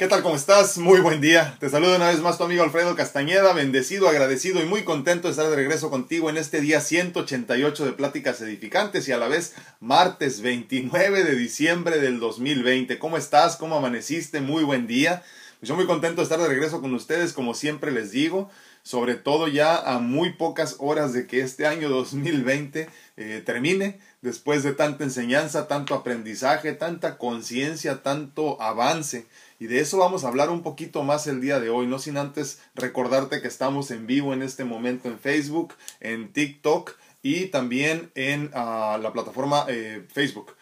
¿Qué tal? ¿Cómo estás? Muy buen día. Te saludo una vez más tu amigo Alfredo Castañeda, bendecido, agradecido y muy contento de estar de regreso contigo en este día 188 de Pláticas Edificantes y a la vez martes 29 de diciembre del 2020. ¿Cómo estás? ¿Cómo amaneciste? Muy buen día. Pues yo muy contento de estar de regreso con ustedes, como siempre les digo, sobre todo ya a muy pocas horas de que este año 2020 eh, termine, después de tanta enseñanza, tanto aprendizaje, tanta conciencia, tanto avance y de eso vamos a hablar un poquito más el día de hoy, no sin antes recordarte que estamos en vivo en este momento en Facebook, en TikTok y también en ah, la plataforma eh, Facebook.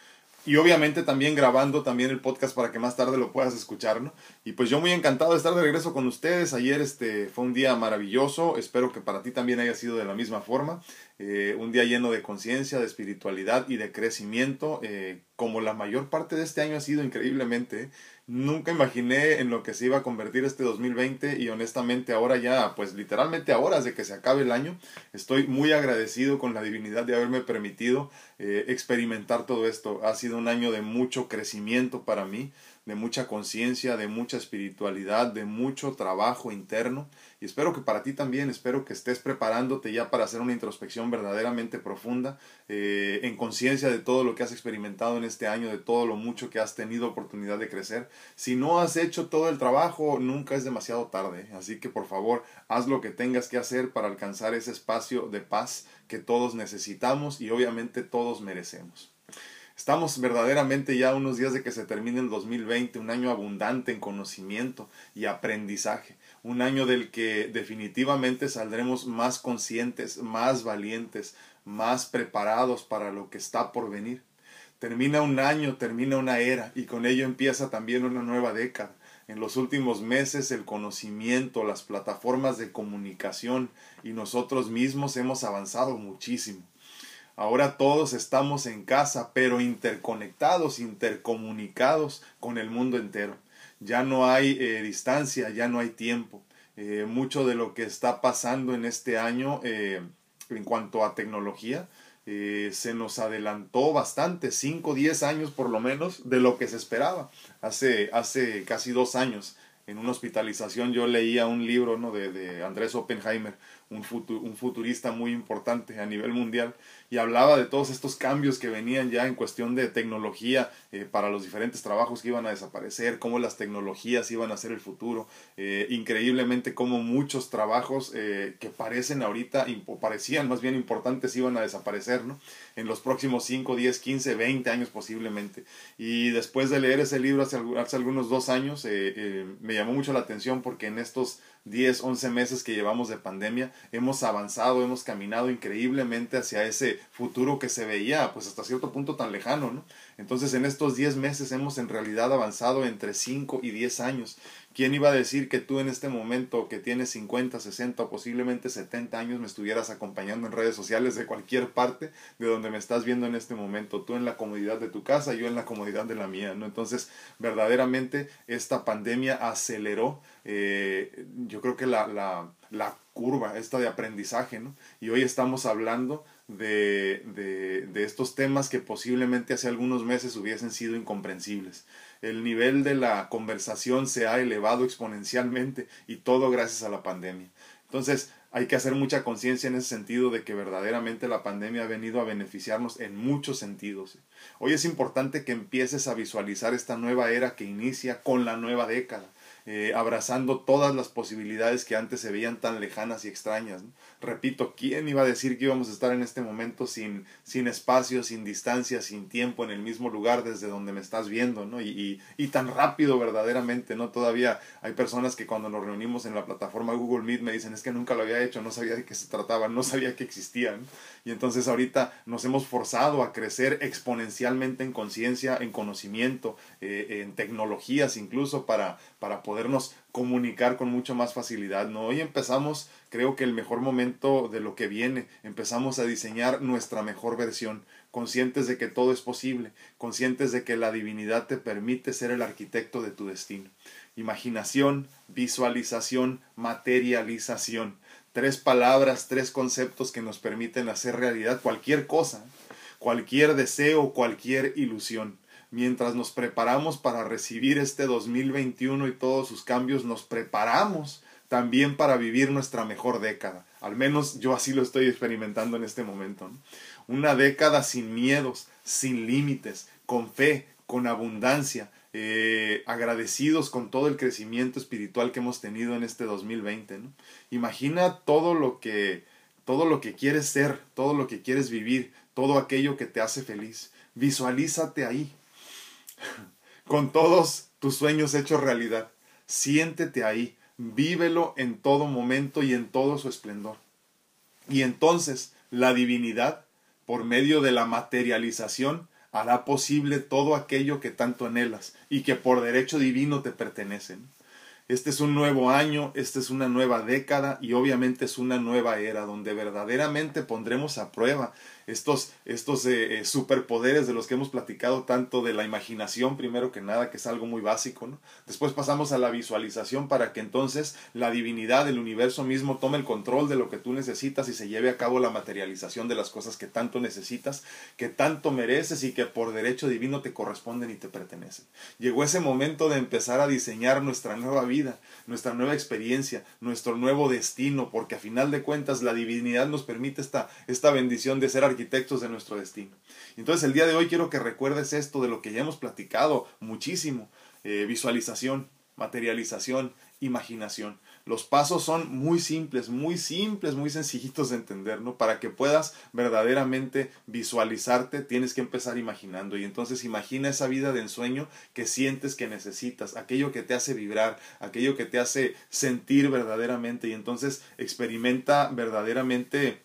Y obviamente también grabando también el podcast para que más tarde lo puedas escuchar, ¿no? Y pues yo muy encantado de estar de regreso con ustedes. Ayer este fue un día maravilloso. Espero que para ti también haya sido de la misma forma. Eh, un día lleno de conciencia, de espiritualidad y de crecimiento, eh, como la mayor parte de este año ha sido increíblemente. Nunca imaginé en lo que se iba a convertir este 2020 y honestamente ahora ya, pues literalmente a horas de que se acabe el año, estoy muy agradecido con la divinidad de haberme permitido eh, experimentar todo esto. Ha sido un año de mucho crecimiento para mí de mucha conciencia, de mucha espiritualidad, de mucho trabajo interno. Y espero que para ti también, espero que estés preparándote ya para hacer una introspección verdaderamente profunda, eh, en conciencia de todo lo que has experimentado en este año, de todo lo mucho que has tenido oportunidad de crecer. Si no has hecho todo el trabajo, nunca es demasiado tarde. Así que por favor, haz lo que tengas que hacer para alcanzar ese espacio de paz que todos necesitamos y obviamente todos merecemos. Estamos verdaderamente ya unos días de que se termine el 2020, un año abundante en conocimiento y aprendizaje, un año del que definitivamente saldremos más conscientes, más valientes, más preparados para lo que está por venir. Termina un año, termina una era y con ello empieza también una nueva década. En los últimos meses el conocimiento, las plataformas de comunicación y nosotros mismos hemos avanzado muchísimo. Ahora todos estamos en casa, pero interconectados, intercomunicados con el mundo entero. Ya no hay eh, distancia, ya no hay tiempo. Eh, mucho de lo que está pasando en este año eh, en cuanto a tecnología se nos adelantó bastante, 5 o 10 años por lo menos, de lo que se esperaba. Hace, hace casi dos años, en una hospitalización, yo leía un libro ¿no? de, de Andrés Oppenheimer, un, un futurista muy importante a nivel mundial, y hablaba de todos estos cambios que venían ya en cuestión de tecnología eh, para los diferentes trabajos que iban a desaparecer, cómo las tecnologías iban a ser el futuro, eh, increíblemente cómo muchos trabajos eh, que parecen ahorita, o parecían más bien importantes, iban a desaparecer, ¿no? En los próximos 5, 10, 15, 20 años posiblemente. Y después de leer ese libro hace, hace algunos dos años, me llamó mucho la atención porque en estos 10, 11 meses que llevamos de pandemia, hemos avanzado, hemos caminado increíblemente hacia ese futuro que se veía, pues hasta cierto punto tan lejano, ¿no? Entonces en estos 10 meses hemos en realidad avanzado entre 5 y 10 años ¿Quién iba a decir que tú en este momento que tienes 50, 60 o posiblemente 70 años me estuvieras acompañando en redes sociales de cualquier parte de donde me estás viendo en este momento? Tú en la comodidad de tu casa, yo en la comodidad de la mía, ¿no? Entonces, verdaderamente esta pandemia aceleró, eh, yo creo que la, la, la curva esta de aprendizaje, ¿no? Y hoy estamos hablando de, de, de estos temas que posiblemente hace algunos meses hubiesen sido incomprensibles el nivel de la conversación se ha elevado exponencialmente y todo gracias a la pandemia. Entonces, hay que hacer mucha conciencia en ese sentido de que verdaderamente la pandemia ha venido a beneficiarnos en muchos sentidos. Hoy es importante que empieces a visualizar esta nueva era que inicia con la nueva década. Eh, abrazando todas las posibilidades que antes se veían tan lejanas y extrañas. Repito, ¿quién iba a decir que íbamos a estar en este momento sin, sin espacio, sin distancia, sin tiempo, en el mismo lugar desde donde me estás viendo, ¿no? Y, y, tan rápido verdaderamente, ¿no? Todavía hay personas que cuando nos reunimos en la plataforma Google Meet me dicen, es que nunca lo había hecho, no sabía de qué se trataba, no sabía que existían. Y entonces ahorita nos hemos forzado a crecer exponencialmente en conciencia, en conocimiento, eh, en tecnologías incluso para, para podernos comunicar con mucho más facilidad. ¿no? Hoy empezamos, creo que el mejor momento de lo que viene, empezamos a diseñar nuestra mejor versión, conscientes de que todo es posible, conscientes de que la divinidad te permite ser el arquitecto de tu destino. Imaginación, visualización, materialización tres palabras, tres conceptos que nos permiten hacer realidad cualquier cosa, cualquier deseo, cualquier ilusión. Mientras nos preparamos para recibir este 2021 y todos sus cambios, nos preparamos también para vivir nuestra mejor década. Al menos yo así lo estoy experimentando en este momento. Una década sin miedos, sin límites, con fe, con abundancia, eh, agradecidos con todo el crecimiento espiritual que hemos tenido en este 2020. Imagina todo lo que todo lo que quieres ser, todo lo que quieres vivir, todo aquello que te hace feliz. Visualízate ahí, con todos tus sueños hechos realidad. Siéntete ahí, vívelo en todo momento y en todo su esplendor. Y entonces la divinidad, por medio de la materialización, hará posible todo aquello que tanto anhelas y que por derecho divino te pertenecen. Este es un nuevo año, esta es una nueva década y obviamente es una nueva era donde verdaderamente pondremos a prueba estos, estos eh, eh, superpoderes de los que hemos platicado tanto de la imaginación primero que nada, que es algo muy básico, ¿no? Después pasamos a la visualización para que entonces la divinidad, el universo mismo tome el control de lo que tú necesitas y se lleve a cabo la materialización de las cosas que tanto necesitas, que tanto mereces y que por derecho divino te corresponden y te pertenecen. Llegó ese momento de empezar a diseñar nuestra nueva vida, nuestra nueva experiencia, nuestro nuevo destino, porque a final de cuentas la divinidad nos permite esta, esta bendición de ser de nuestro destino. Entonces el día de hoy quiero que recuerdes esto de lo que ya hemos platicado muchísimo. Eh, visualización, materialización, imaginación. Los pasos son muy simples, muy simples, muy sencillitos de entender, ¿no? Para que puedas verdaderamente visualizarte, tienes que empezar imaginando. Y entonces imagina esa vida de ensueño que sientes que necesitas, aquello que te hace vibrar, aquello que te hace sentir verdaderamente. Y entonces experimenta verdaderamente,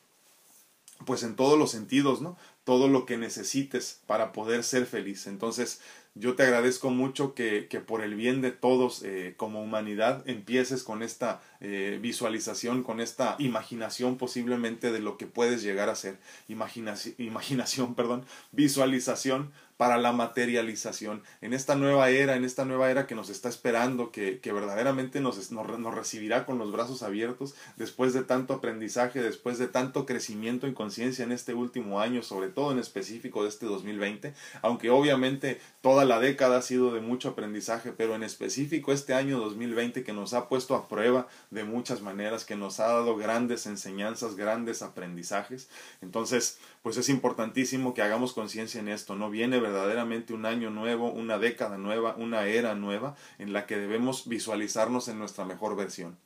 pues en todos los sentidos, ¿no? Todo lo que necesites para poder ser feliz. Entonces, yo te agradezco mucho que, que por el bien de todos eh, como humanidad empieces con esta eh, visualización, con esta imaginación posiblemente de lo que puedes llegar a ser. Imaginación, perdón, visualización para la materialización. En esta nueva era, en esta nueva era que nos está esperando, que, que verdaderamente nos, nos, nos, recibirá con los brazos abiertos después de tanto aprendizaje, después de tanto crecimiento en conciencia en este último año, sobre todo en específico de este 2020, aunque obviamente toda la década ha sido de mucho aprendizaje, pero en específico este año 2020 que nos ha puesto a prueba de muchas maneras, que nos ha dado grandes enseñanzas, grandes aprendizajes. Entonces, pues es importantísimo que hagamos conciencia en esto, ¿no? Viene verdaderamente un año nuevo, una década nueva, una era nueva en la que debemos visualizarnos en nuestra mejor versión.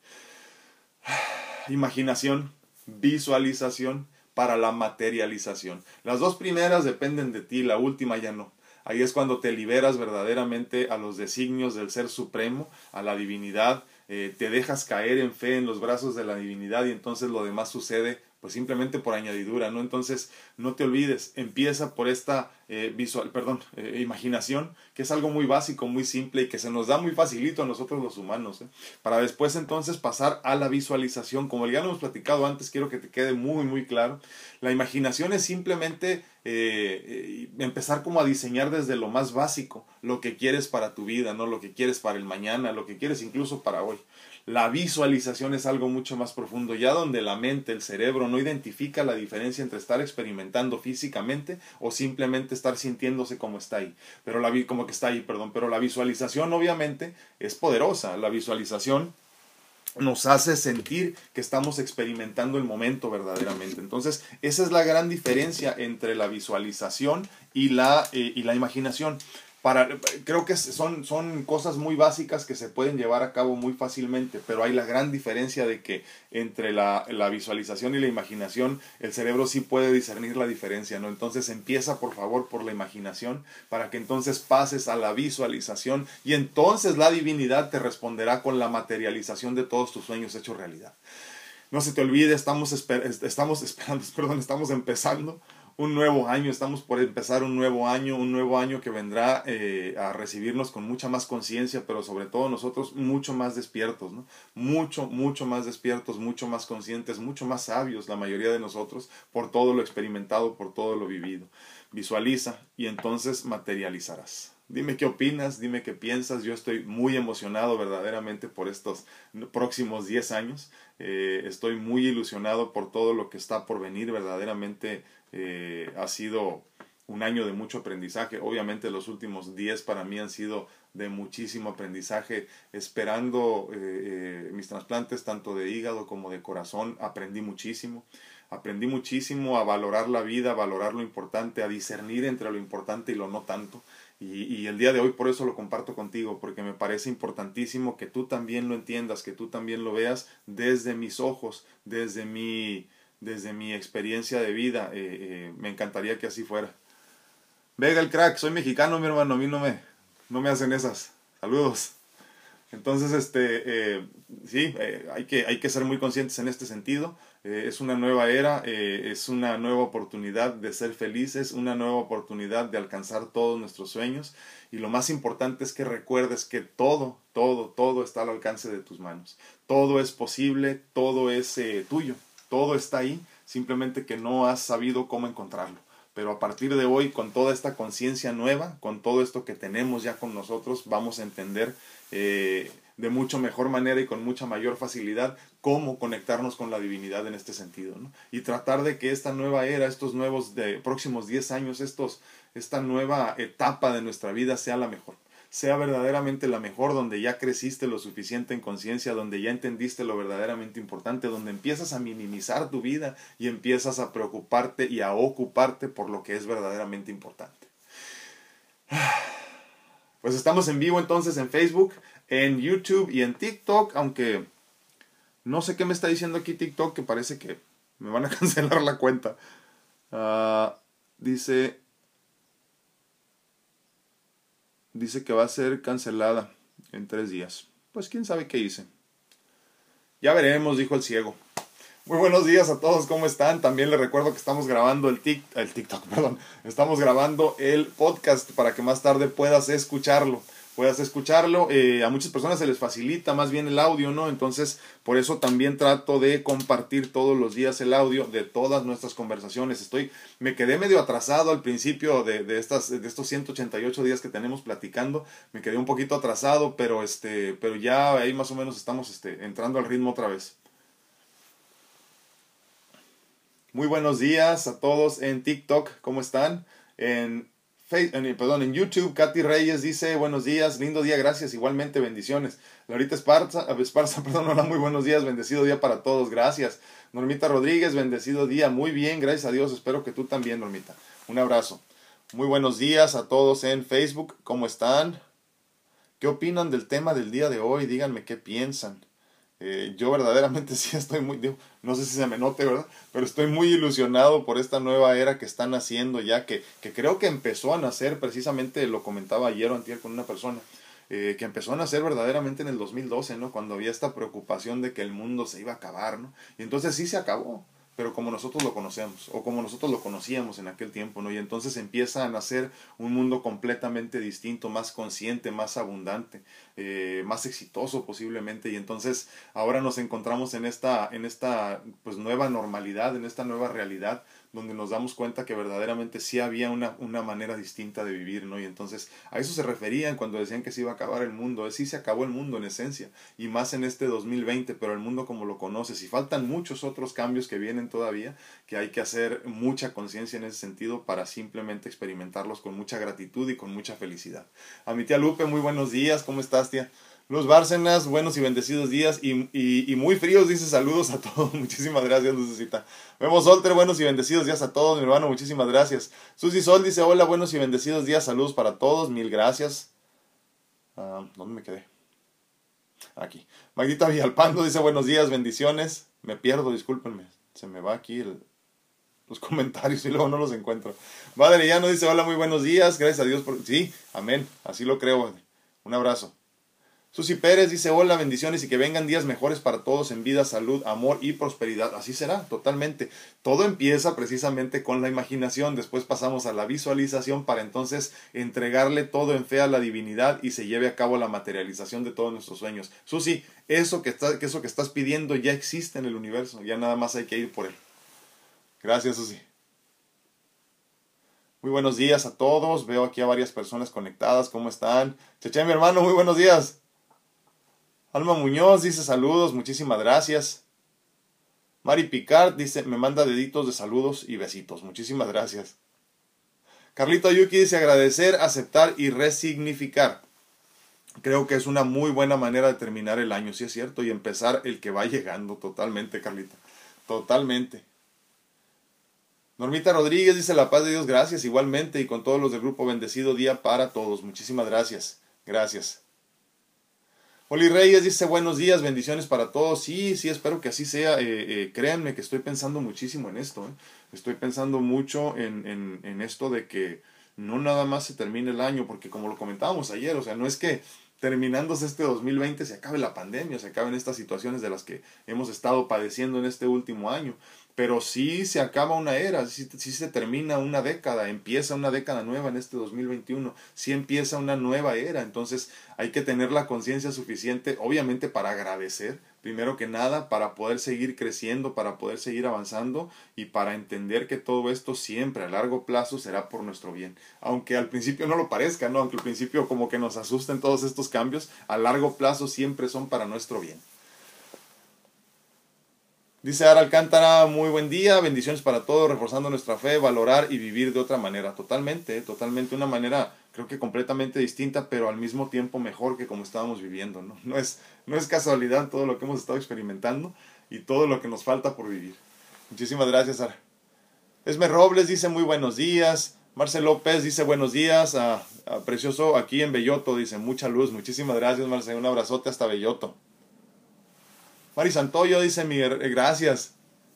Imaginación, visualización para la materialización. Las dos primeras dependen de ti, la última ya no. Ahí es cuando te liberas verdaderamente a los designios del Ser Supremo, a la divinidad, eh, te dejas caer en fe en los brazos de la divinidad y entonces lo demás sucede pues simplemente por añadidura, ¿no? Entonces, no te olvides, empieza por esta eh, visual, perdón, eh, imaginación, que es algo muy básico, muy simple y que se nos da muy facilito a nosotros los humanos, ¿eh? para después entonces pasar a la visualización. Como ya lo hemos platicado antes, quiero que te quede muy, muy claro. La imaginación es simplemente empezar como a diseñar desde lo más básico, lo que quieres para tu vida, ¿no? Lo que quieres para el mañana, lo que quieres incluso para hoy. La visualización es algo mucho más profundo, ya donde la mente, el cerebro no identifica la diferencia entre estar experimentando físicamente o simplemente estar sintiéndose como está ahí, pero la como que está ahí, perdón, pero la visualización obviamente es poderosa. La visualización nos hace sentir que estamos experimentando el momento verdaderamente. Entonces, esa es la gran diferencia entre la visualización y la, eh, y la imaginación creo que son, son cosas muy básicas que se pueden llevar a cabo muy fácilmente, pero hay la gran diferencia de que entre la, la, visualización y la imaginación el cerebro sí puede discernir la diferencia, ¿no? Entonces empieza por favor por la imaginación para que entonces pases a la visualización y entonces la divinidad te responderá con la materialización de todos tus sueños hechos realidad. No se te olvide, estamos, estamos esperando, perdón, estamos empezando un nuevo año, estamos por empezar un nuevo año, un nuevo año que vendrá eh, a recibirnos con mucha más conciencia, pero sobre todo nosotros mucho más despiertos, ¿no? Mucho, mucho más despiertos, mucho más conscientes, mucho más sabios, la mayoría de nosotros, por todo lo experimentado, por todo lo vivido. Visualiza y entonces materializarás. Dime qué opinas, dime qué piensas. Yo estoy muy emocionado verdaderamente por estos próximos 10 años. Eh, estoy muy ilusionado por todo lo que está por venir. Verdaderamente eh, ha sido un año de mucho aprendizaje. Obviamente los últimos 10 para mí han sido de muchísimo aprendizaje. Esperando eh, mis trasplantes tanto de hígado como de corazón, aprendí muchísimo. Aprendí muchísimo a valorar la vida, a valorar lo importante, a discernir entre lo importante y lo no tanto. Y, y, el día de hoy por eso lo comparto contigo, porque me parece importantísimo que tú también lo entiendas, que tú también lo veas desde mis ojos, desde mi, desde mi experiencia de vida. Eh, me encantaría que así fuera. Vega el crack, soy mexicano, mi hermano, a mí no me, no me hacen esas. Saludos. Entonces, este, eh, sí, eh, hay, que, hay que ser muy conscientes en este sentido. Eh, es una nueva era, es una nueva oportunidad de ser felices, una nueva oportunidad de alcanzar todos nuestros sueños. Y lo más importante es que recuerdes que todo, todo, todo está al alcance de tus manos. Todo es posible, todo es tuyo, todo está ahí, simplemente que no has sabido cómo encontrarlo pero a partir de hoy, con toda esta conciencia nueva, con todo esto que tenemos ya con nosotros, vamos a entender eh, de mucho mejor manera y con mucha mayor facilidad cómo conectarnos con la divinidad en este sentido. ¿no? Y tratar de que esta nueva era, estos nuevos de, próximos 10 años, estos, esta nueva etapa de nuestra vida sea la mejor sea verdaderamente la mejor, donde ya creciste lo suficiente en conciencia, donde ya entendiste lo verdaderamente importante, donde empiezas a minimizar tu vida y empiezas a preocuparte y a ocuparte por lo que es verdaderamente importante. Pues estamos en vivo entonces en Facebook, en YouTube y en TikTok, aunque no sé qué me está diciendo aquí TikTok, que parece que me van a cancelar la cuenta. Ah, dice, dice que va a ser cancelada en tres días. Pues quién sabe qué hice. Ya veremos, dijo el ciego. Muy buenos días a todos, ¿cómo están? También les recuerdo que estamos grabando el, tic, el TikTok, perdón. Estamos grabando el podcast para que más tarde puedas escucharlo puedas escucharlo. Eh, a muchas personas se les facilita más bien el audio, ¿no? Entonces, por eso también trato de compartir todos los días el audio de todas nuestras conversaciones. Estoy, me quedé medio atrasado al principio de, de, estas, de estos 188 días que tenemos platicando. Me quedé un poquito atrasado, pero, este, pero ya ahí más o menos estamos este, entrando al ritmo otra vez. Muy buenos días a todos en TikTok, ¿cómo están? En perdón, en YouTube, Katy Reyes dice, buenos días, lindo día, gracias, igualmente bendiciones. Laurita Esparza, Esparza, perdón, hola, muy buenos días, bendecido día para todos, gracias. Normita Rodríguez, bendecido día, muy bien, gracias a Dios, espero que tú también, Normita. Un abrazo. Muy buenos días a todos en Facebook, ¿cómo están? ¿Qué opinan del tema del día de hoy? Díganme qué piensan. Eh, yo verdaderamente sí estoy muy, no sé si se me note, ¿verdad? Pero estoy muy ilusionado por esta nueva era que están haciendo ya, que, que creo que empezó a nacer, precisamente lo comentaba ayer o antier con una persona, eh, que empezó a nacer verdaderamente en el 2012, ¿no? Cuando había esta preocupación de que el mundo se iba a acabar, ¿no? Y entonces sí se acabó pero como nosotros lo conocemos o como nosotros lo conocíamos en aquel tiempo, ¿no? Y entonces empieza a nacer un mundo completamente distinto, más consciente, más abundante, eh, más exitoso posiblemente y entonces ahora nos encontramos en esta, en esta pues nueva normalidad, en esta nueva realidad donde nos damos cuenta que verdaderamente sí había una, una manera distinta de vivir, ¿no? Y entonces a eso se referían cuando decían que se iba a acabar el mundo, sí se acabó el mundo en esencia, y más en este 2020, pero el mundo como lo conoces, y faltan muchos otros cambios que vienen todavía, que hay que hacer mucha conciencia en ese sentido para simplemente experimentarlos con mucha gratitud y con mucha felicidad. A mi tía Lupe, muy buenos días, ¿cómo estás, tía? Luz Bárcenas, buenos y bendecidos días y, y, muy fríos, dice saludos a todos. Muchísimas gracias, Lucecita. Vemos Solter, buenos y bendecidos días a todos, mi hermano, muchísimas gracias. Susi Sol dice, hola, buenos y bendecidos días, saludos para todos, mil gracias. Ah, ¿Dónde me quedé? Aquí. Magdita Villalpando dice, buenos días, bendiciones. Me pierdo, discúlpenme, se me va aquí los comentarios y luego no los encuentro. no dice, hola, muy buenos días, gracias a Dios por... Sí, amén, así lo creo. Un abrazo. Susi Pérez dice, hola, bendiciones y que vengan días mejores para todos en vida, salud, amor y prosperidad. Así será, totalmente. Todo empieza precisamente con la imaginación, después pasamos a la visualización para entonces entregarle todo en fe a la divinidad y se lleve a cabo la materialización de todos nuestros sueños. Susi, eso que, está, eso que estás pidiendo ya existe en el universo, ya nada más hay que ir por él. Gracias, Susi. Muy buenos días a todos. Veo aquí a varias personas conectadas. ¿Cómo están? Cheche, mi hermano, muy buenos días. Alma Muñoz dice saludos, muchísimas gracias. Mari Picard dice, me manda deditos de saludos y besitos, muchísimas gracias. Carlito Ayuki dice agradecer, aceptar y resignificar. Creo que es una muy buena manera de terminar el año, sí es cierto, y empezar el que va llegando totalmente, Carlita. Totalmente. Normita Rodríguez dice la paz de Dios, gracias igualmente y con todos los del grupo bendecido día para todos. Muchísimas gracias. Gracias. Oli Reyes dice buenos días, bendiciones para todos. Sí, sí, espero que así sea. Eh, eh, créanme que estoy pensando muchísimo en esto. ¿eh? Estoy pensando mucho en, en, en esto de que no nada más se termine el año, porque como lo comentábamos ayer, o sea, no es que terminándose este 2020 se acabe la pandemia, se acaben estas situaciones de las que hemos estado padeciendo en este último año, pero sí se acaba una era, sí, se termina una década, empieza una década nueva en este 2021, sí empieza una nueva era, entonces hay que tener la conciencia suficiente, obviamente para agradecer, primero que nada, para poder seguir creciendo, para poder seguir avanzando y para entender que todo esto siempre a largo plazo será por nuestro bien. Aunque al principio no lo parezca, ¿no? Aunque al principio como que nos asusten todos estos cambios, a largo plazo siempre son para nuestro bien. Dice Ara Alcántara, muy buen día, bendiciones para todos, reforzando nuestra fe, valorar y vivir de otra manera. Totalmente, totalmente, una manera creo que completamente distinta, pero al mismo tiempo mejor que como estábamos viviendo, ¿no? No es, no es casualidad todo lo que hemos estado experimentando y todo lo que nos falta por vivir. Muchísimas gracias, Sara. Esme Robles dice muy buenos días. Marcel López dice buenos días. a precioso aquí en Belloto, dice mucha luz. Muchísimas gracias, Marcel. Un abrazote hasta Belloto. Mari Santoyo dice mi gracias.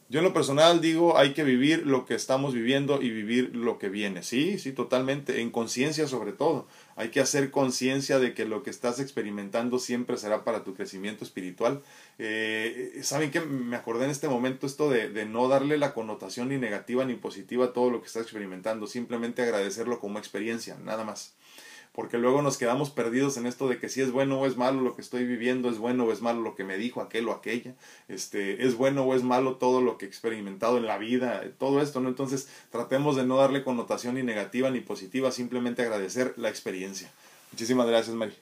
Yo en lo personal digo, hay que vivir lo que estamos viviendo y vivir lo que viene. Sí, sí, totalmente, en conciencia sobre todo. Hay que hacer conciencia de que lo que estás experimentando siempre será para tu crecimiento espiritual. Eh, ¿Saben qué? Me acordé en este momento esto de, de no darle la connotación ni negativa ni positiva a todo lo que estás experimentando, simplemente agradecerlo como experiencia, nada más porque luego nos quedamos perdidos en esto de que si es bueno o es malo lo que estoy viviendo, es bueno o es malo lo que me dijo aquel o aquella, este, es bueno o es malo todo lo que he experimentado en la vida, todo esto, ¿no? Entonces tratemos de no darle connotación ni negativa ni positiva, simplemente agradecer la experiencia. Muchísimas gracias, Mari.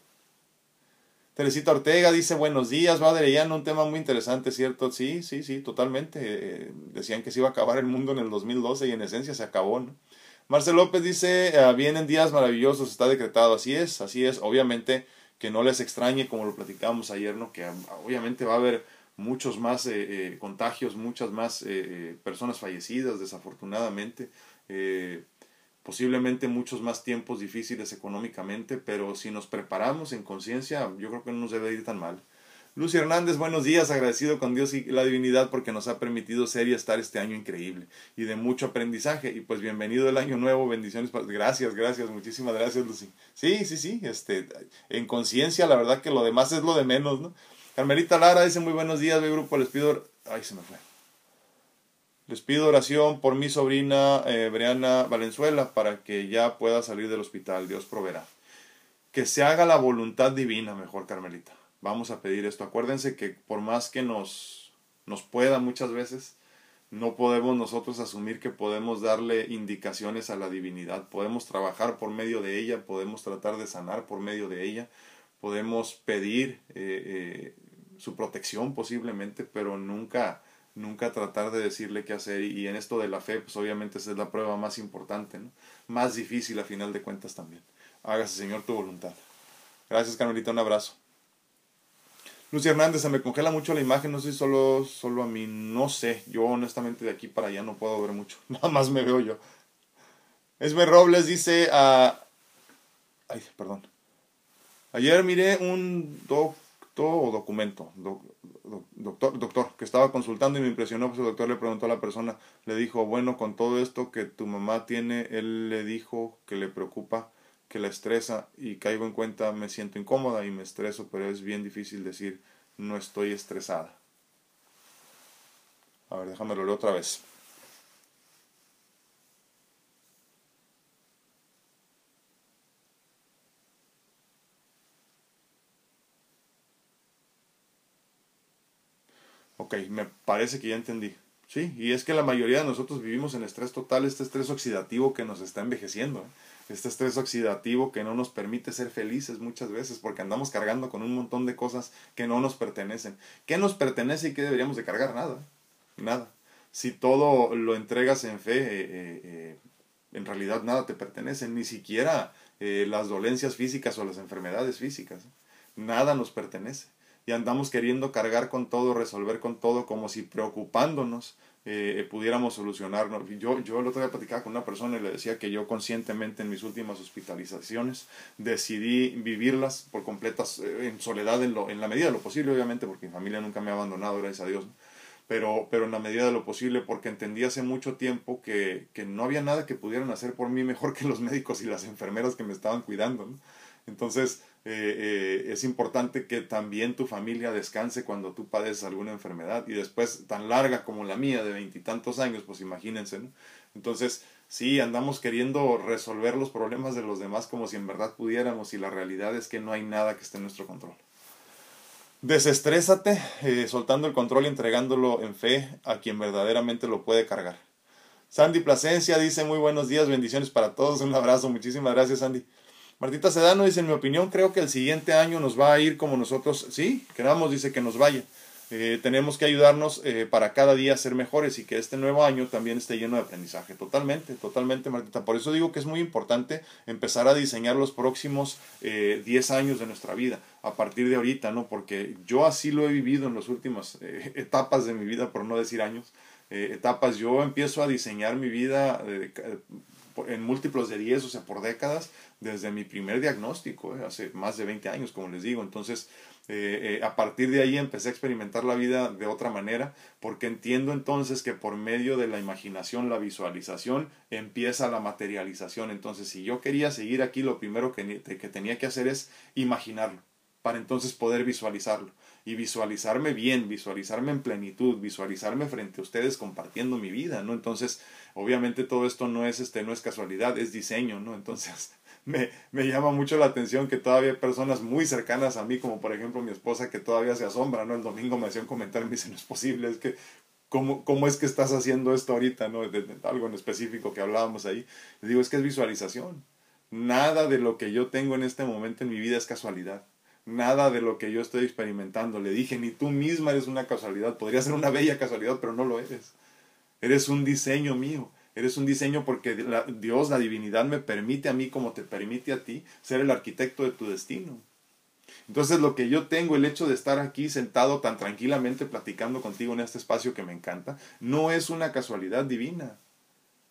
Teresita Ortega dice buenos días, Madre un tema muy interesante, ¿cierto? Sí, sí, sí, totalmente. Eh, decían que se iba a acabar el mundo en el 2012 y en esencia se acabó, ¿no? Marcel López dice, ah, vienen días maravillosos, está decretado, así es, así es, obviamente que no les extrañe, como lo platicábamos ayer, ¿no? que ah, obviamente va a haber muchos más eh, eh, contagios, muchas más eh, personas fallecidas, desafortunadamente, posiblemente muchos más tiempos difíciles económicamente, pero si nos preparamos en conciencia, yo creo que no nos debe ir tan mal. Lucy Hernández, buenos días, agradecido con Dios y la divinidad porque nos ha permitido ser y estar este año increíble y de mucho aprendizaje. Y pues bienvenido el año nuevo, bendiciones. Gracias, gracias, muchísimas gracias, Lucy. Sí, sí, sí, este, en conciencia, la verdad que lo demás es lo de menos, ¿no? Carmelita Lara dice muy buenos días, mi grupo, les pido, ay, se me fue. Les pido oración por mi sobrina eh, Briana Valenzuela para que ya pueda salir del hospital. Dios proveerá. Que se haga la voluntad divina, mejor Carmelita vamos a pedir esto. Acuérdense que por más que nos, nos pueda muchas veces, no podemos nosotros asumir que podemos darle indicaciones a la divinidad. Podemos trabajar por medio de ella, podemos tratar de sanar por medio de ella, podemos pedir eh, eh, su protección posiblemente, pero nunca, nunca tratar de decirle qué hacer. Y, en esto de la fe, pues obviamente esa es la prueba más importante, más difícil a final de cuentas también. Hágase, Señor, tu voluntad. Gracias, Carmelita, un abrazo. Lucy Hernández, se me congela mucho la imagen, no sé si solo, solo a mí, no sé. Yo honestamente de aquí para allá no puedo ver mucho, nada más me veo yo. Esme Robles dice a... Ay, perdón. Ayer miré un doctor o documento, doctor, doctor, que estaba consultando y me impresionó, pues el doctor le preguntó a la persona, le dijo, bueno, con todo esto que tu mamá tiene, él le dijo que le preocupa que la estresa y caigo en cuenta me siento incómoda y me estreso, pero es bien difícil decir no estoy estresada. A ver, déjame lo otra vez. Ok, me parece que ya entendí. Sí, y es que la mayoría de nosotros vivimos en estrés total, este estrés oxidativo que nos está envejeciendo. ¿eh? este estrés oxidativo que no nos permite ser felices muchas veces porque andamos cargando con un montón de cosas que no nos pertenecen. ¿Qué nos pertenece y qué deberíamos de cargar? Nada, nada. Si todo lo entregas en fe, eh, eh, en realidad nada te pertenece, ni siquiera las dolencias físicas o las enfermedades físicas. Nada nos pertenece. Y andamos queriendo cargar con todo, resolver con todo, como si preocupándonos eh, pudiéramos solucionarnos. Yo, yo el otro día platicaba con una persona y le decía que yo conscientemente en mis últimas hospitalizaciones decidí vivirlas por completas eh, en soledad en, lo, en la medida de lo posible, obviamente, porque mi familia nunca me ha abandonado, gracias a Dios. Pero, pero en la medida de lo posible, porque entendí hace mucho tiempo que, que no había nada que pudieran hacer por mí mejor que los médicos y las enfermeras que me estaban cuidando. Entonces, eh, eh, es importante que también tu familia descanse cuando tú padeces alguna enfermedad y después tan larga como la mía de veintitantos años, pues imagínense. Entonces, sí, andamos queriendo resolver los problemas de los demás como si en verdad pudiéramos y la realidad es que no hay nada que esté en nuestro control. Desestrésate, eh, soltando el control y entregándolo en fe a quien verdaderamente lo puede cargar. Sandy Plasencia dice muy buenos días, bendiciones para todos, un abrazo, muchísimas gracias Sandy. Martita Sedano dice, en mi opinión, creo que el siguiente año nos va a ir como nosotros, sí, queramos, dice que nos vaya. Eh, tenemos que ayudarnos eh, para cada día ser mejores y que este nuevo año también esté lleno de aprendizaje. Totalmente, totalmente, Martita. Por eso digo que es muy importante empezar a diseñar los próximos 10 eh, años de nuestra vida a partir de ahorita, ¿no? Porque yo así lo he vivido en las últimas etapas de mi vida, por no decir años. etapas, yo empiezo a diseñar mi vida en múltiplos de 10, o sea, por décadas, desde mi primer diagnóstico, eh, hace más de 20 años, como les digo. Entonces, eh, eh, a partir de ahí empecé a experimentar la vida de otra manera, porque entiendo entonces que por medio de la imaginación, la visualización, empieza la materialización. Entonces, si yo quería seguir aquí, lo primero que, que tenía que hacer es imaginarlo, para entonces poder visualizarlo y visualizarme bien, visualizarme en plenitud, visualizarme frente a ustedes compartiendo mi vida, ¿no? Entonces, obviamente todo esto no es este no es casualidad, es diseño, ¿no? Entonces, me, me llama mucho la atención que todavía hay personas muy cercanas a mí, como por ejemplo mi esposa, que todavía se asombra, ¿no? El domingo me hacía un comentario y me dice, no es posible, es que ¿Cómo, ¿cómo, es que estás haciendo esto ahorita? ¿no? De, algo en específico que hablábamos ahí. Digo, es que es visualización. Nada de lo que yo tengo en este momento en mi vida es casualidad nada de lo que yo estoy experimentando. Le dije, ni tú misma eres una casualidad. Podría ser una bella casualidad, pero no lo eres. Eres un diseño mío. Eres un diseño porque Dios, la divinidad, me permite a mí, como te permite a ti, ser el arquitecto de tu destino. Entonces lo que yo tengo, el hecho de estar aquí sentado tan tranquilamente platicando contigo en este espacio que me encanta, no es una casualidad divina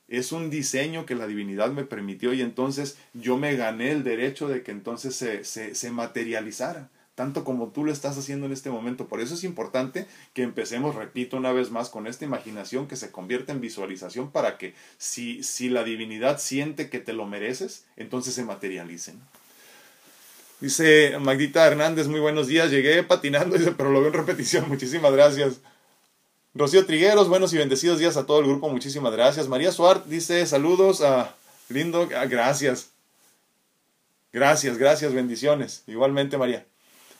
es un diseño que la divinidad me permitió y entonces yo me gané el derecho de que entonces se, se, se, materializara, tanto como tú lo estás haciendo en este momento. Por eso es importante que empecemos, repito una vez más, con esta imaginación que se convierte en visualización para que si, si la divinidad siente que te lo mereces, entonces se materialicen. Dice Magdita Hernández, muy buenos días, llegué patinando, dice, pero lo veo en repetición, muchísimas gracias. Rocío Trigueros, buenos y bendecidos días a todo el grupo, muchísimas gracias. María Suárez dice saludos a lindo, ah, gracias. Gracias, gracias, bendiciones. Igualmente, María.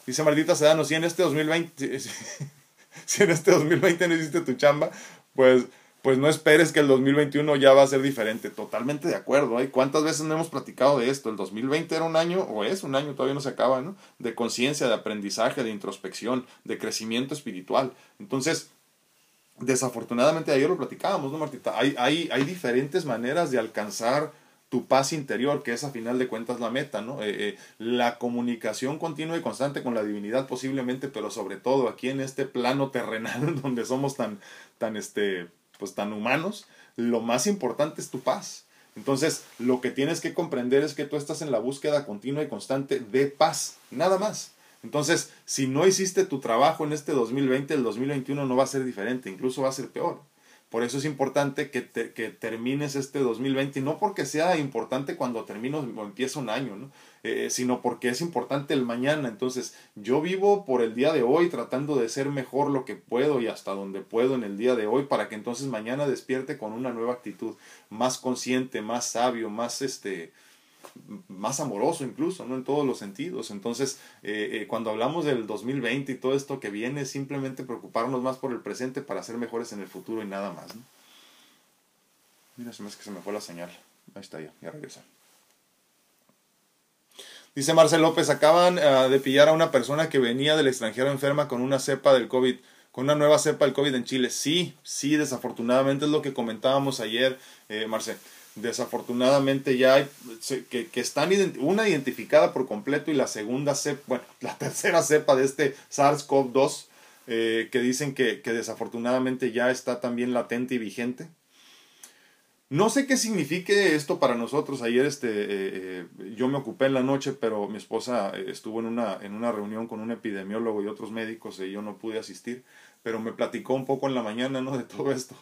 Dice Maldita Sedano, si en este 2020, si en este 2020 no hiciste tu chamba, pues, pues no esperes que el 2021 ya va a ser diferente. Totalmente de acuerdo. ¿eh? ¿Cuántas veces no hemos platicado de esto? El 2020 era un año, o es un año, todavía no se acaba, ¿no? De conciencia, de aprendizaje, de introspección, de crecimiento espiritual. Entonces, desafortunadamente ayer lo platicábamos, ¿no, Martita? Hay, hay, hay diferentes maneras de alcanzar tu paz interior, que es a final de cuentas la meta, ¿no? Eh, eh, la comunicación continua y constante con la divinidad posiblemente, pero sobre todo aquí en este plano terrenal donde somos tan, tan, este, pues tan humanos, lo más importante es tu paz. Entonces, lo que tienes que comprender es que tú estás en la búsqueda continua y constante de paz, nada más. Entonces, si no hiciste tu trabajo en este 2020, el 2021 no va a ser diferente, incluso va a ser peor. Por eso es importante que, que termines este 2020, y no porque sea importante cuando termino o empieza un año, ¿no? Eh, sino porque es importante el mañana. Entonces, yo vivo por el día de hoy tratando de ser mejor lo que puedo y hasta donde puedo en el día de hoy para que entonces mañana despierte con una nueva actitud, más consciente, más sabio, más este, más amoroso incluso, ¿no? En todos los sentidos. Entonces, eh, eh, cuando hablamos del 2020 y todo esto que viene, simplemente preocuparnos más por el presente para ser mejores en el futuro y nada más, ¿no? Mira, se me que se me fue la señal. Ahí está ya, ya regresa. Dice Marcel López, acaban eh, de pillar a una persona que venía del extranjero enferma con una cepa del COVID, con una nueva cepa del COVID en Chile. Sí, sí, desafortunadamente es lo que comentábamos ayer, Marcel Desafortunadamente ya hay, que, que están una identificada por completo y la segunda cepa, bueno, la tercera cepa de este SARS-CoV-2 eh, que dicen que, que, desafortunadamente ya está también latente y vigente. No sé qué signifique esto para nosotros. Ayer este, eh, eh, yo me ocupé en la noche, pero mi esposa estuvo en una, en una reunión con un epidemiólogo y otros médicos y yo no pude asistir, pero me platicó un poco en la mañana ¿no? de todo esto.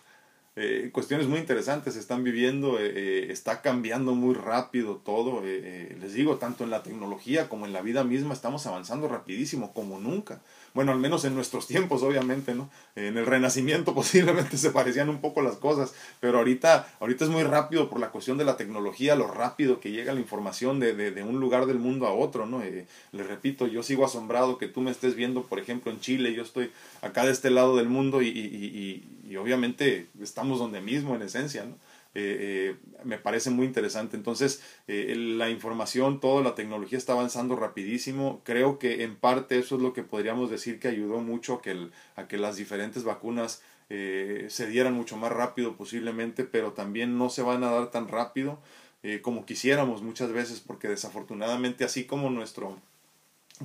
Eh, cuestiones muy interesantes están viviendo, está cambiando muy rápido todo. les digo, tanto en la tecnología como en la vida misma estamos avanzando rapidísimo, como nunca bueno, al menos en nuestros tiempos, obviamente, ¿no? En el Renacimiento posiblemente se parecían un poco las cosas, pero ahorita, ahorita es muy rápido por la cuestión de la tecnología, lo rápido que llega la información de, de, un lugar del mundo a otro, ¿no? Eh, les repito, yo sigo asombrado que tú me estés viendo, por ejemplo, en Chile, yo estoy acá de este lado del mundo y, y, y, y obviamente estamos donde mismo, en esencia, ¿no? Eh, eh, me parece muy interesante. Entonces, eh, la información, toda la tecnología está avanzando rapidísimo. Creo que en parte eso es lo que podríamos decir que ayudó mucho a que, a que las diferentes vacunas se dieran mucho más rápido posiblemente, pero también no se van a dar tan rápido como quisiéramos muchas veces, porque desafortunadamente así como nuestro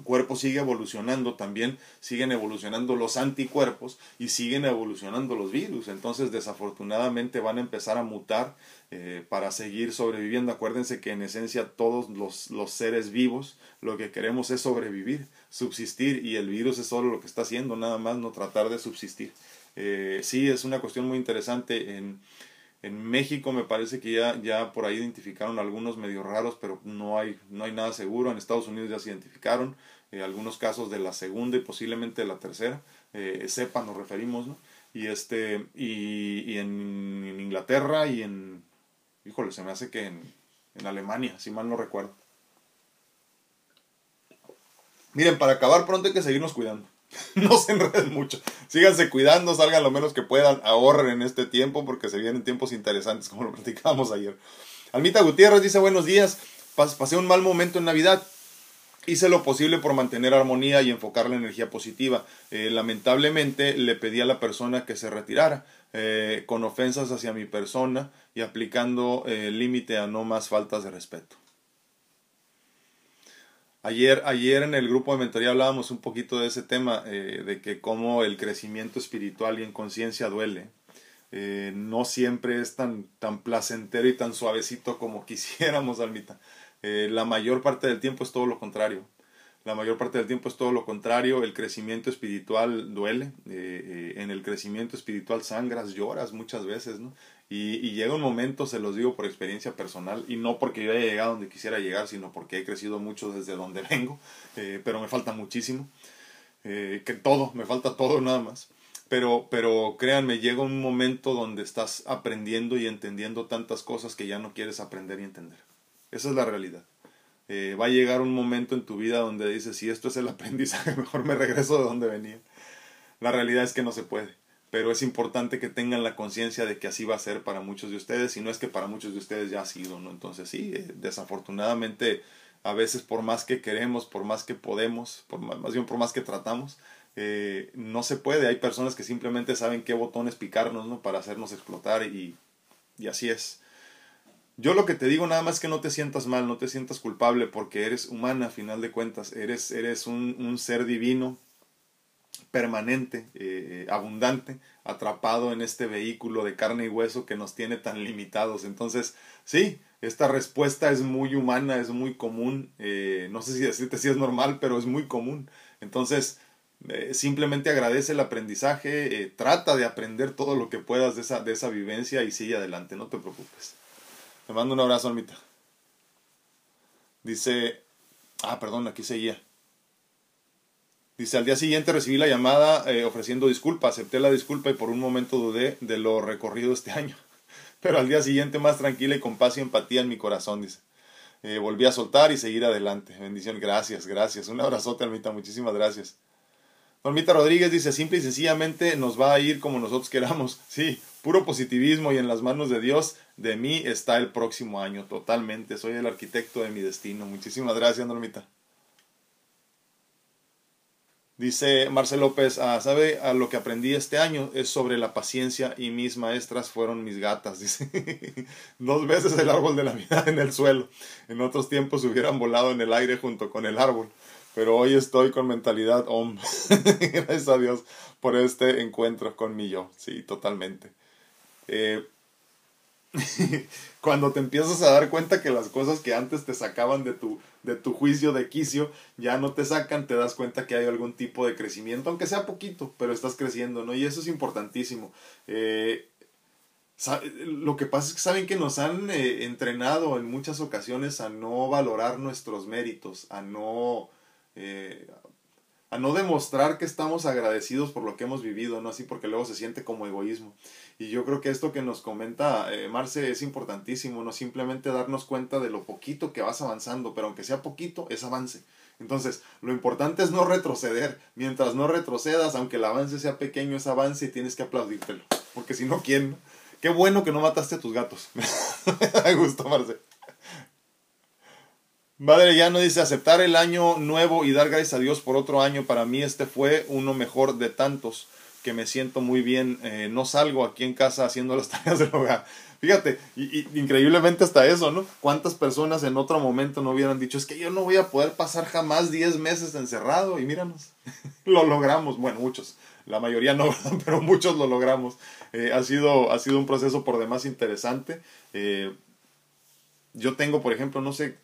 cuerpo sigue evolucionando, también siguen evolucionando los anticuerpos y siguen evolucionando los virus. Entonces, desafortunadamente van a empezar a mutar eh, para seguir sobreviviendo. Acuérdense que en esencia todos los, los, seres vivos lo que queremos es sobrevivir, subsistir y el virus es solo lo que está haciendo, nada más no tratar de subsistir. Eh, sí, es una cuestión muy interesante en en México me parece que ya, ya por ahí identificaron algunos medio raros, pero no hay, no hay nada seguro. En Estados Unidos ya se identificaron eh, algunos casos de la segunda y posiblemente de la tercera eh, cepa nos referimos, ¿no? Y, este, y, en, Inglaterra y en, híjole, se me hace que en, en Alemania, si mal no recuerdo. Miren, para acabar pronto hay que seguirnos cuidando. no se enreden mucho. Síganse cuidando, salgan lo menos que puedan, ahorren en este tiempo porque se vienen tiempos interesantes como lo platicábamos ayer. Almita Gutiérrez dice buenos días, pasé un mal momento en Navidad. Hice lo posible por mantener armonía y enfocar la energía positiva. Eh, lamentablemente le pedí a la persona que se retirara, eh, con ofensas hacia mi persona y aplicando eh, límite a no más faltas de respeto. Ayer, ayer en el grupo de mentoría hablábamos un poquito de ese tema, eh, de que cómo el crecimiento espiritual y en conciencia duele. Eh, no siempre es tan, tan placentero y tan suavecito como quisiéramos, Almita. Eh, la mayor parte del tiempo es todo lo contrario. La mayor parte del tiempo es todo lo contrario. El crecimiento espiritual duele. en el crecimiento espiritual sangras, lloras muchas veces, ¿no? Y, llega un momento, se los digo por experiencia personal, y no porque yo haya llegado donde quisiera llegar, sino porque he crecido mucho desde donde vengo, eh, pero me falta muchísimo. Eh, que todo, me falta todo nada más. Pero, pero créanme, llega un momento donde estás aprendiendo y entendiendo tantas cosas que ya no quieres aprender y entender. Esa es la realidad. Eh, va a llegar un momento en tu vida donde dices, si esto es el aprendizaje, mejor me regreso de donde venía. La realidad es que no se puede pero es importante que tengan la conciencia de que así va a ser para muchos de ustedes, y no es que para muchos de ustedes ya ha sido, ¿no? Entonces sí, eh, desafortunadamente a veces por más que queremos, por más que podemos, por más, bien por más que tratamos, eh, no se puede. Hay personas que simplemente saben qué botones picarnos, ¿no? Para hacernos explotar y, y así es. Yo lo que te digo nada más que no te sientas mal, no te sientas culpable porque eres humana a final de cuentas, eres, eres un, un ser divino permanente, eh, abundante, atrapado en este vehículo de carne y hueso que nos tiene tan limitados. Entonces, sí, esta respuesta es muy humana, es muy común. Eh, no sé si decirte si es normal, pero es muy común. Entonces, eh, simplemente agradece el aprendizaje, trata de aprender todo lo que puedas de esa, de esa vivencia y sigue adelante, no te preocupes. Te mando un abrazo, Almita. Dice, ah, perdón, aquí seguía. Dice, al día siguiente recibí la llamada eh, ofreciendo disculpa, acepté la disculpa y por un momento dudé de lo recorrido este año. Pero al día siguiente más tranquila y con paz y empatía en mi corazón, dice. Eh, volví a soltar y seguir adelante. Bendición, gracias, gracias. Un abrazote, Almita, muchísimas gracias. Normita Rodríguez dice, simple y sencillamente nos va a ir como nosotros queramos. Sí, puro positivismo y en las manos de Dios, de mí está el próximo año, totalmente. Soy el arquitecto de mi destino. Muchísimas gracias, Normita. Dice Marcel López, ah, ¿sabe a lo que aprendí este año? Es sobre la paciencia y mis maestras fueron mis gatas. Dice, dos veces el árbol de la vida en el suelo. En otros tiempos hubieran volado en el aire junto con el árbol. Pero hoy estoy con mentalidad hombre. Gracias a Dios por este encuentro con mi yo. Sí, totalmente. Eh, cuando te empiezas a dar cuenta que las cosas que antes te sacaban de tu, de tu juicio de quicio ya no te sacan, te das cuenta que hay algún tipo de crecimiento, aunque sea poquito, pero estás creciendo, ¿no? Y eso es importantísimo. Eh, lo que pasa es que saben que nos han eh, entrenado en muchas ocasiones a no valorar nuestros méritos, a no, eh, a no demostrar que estamos agradecidos por lo que hemos vivido, ¿no? Así porque luego se siente como egoísmo. Y yo creo que esto que nos comenta eh, Marce es importantísimo, no simplemente darnos cuenta de lo poquito que vas avanzando, pero aunque sea poquito, es avance. Entonces, lo importante es no retroceder. Mientras no retrocedas, aunque el avance sea pequeño, es avance y tienes que aplaudírtelo. Porque si no, ¿quién? Qué bueno que no mataste a tus gatos. Me gusta, Marce. Madre ya no dice aceptar el año nuevo y dar gracias a Dios por otro año. Para mí este fue uno mejor de tantos que me siento muy bien. Eh, no salgo aquí en casa haciendo las tareas del hogar. Fíjate, y, increíblemente hasta eso, ¿no? ¿Cuántas personas en otro momento no hubieran dicho, es que yo no voy a poder pasar jamás 10 meses encerrado? Y míranos, lo logramos. Bueno, muchos, la mayoría no, pero muchos lo logramos. Eh, ha, sido, ha sido un proceso por demás interesante. Eh, yo tengo, por ejemplo, no sé,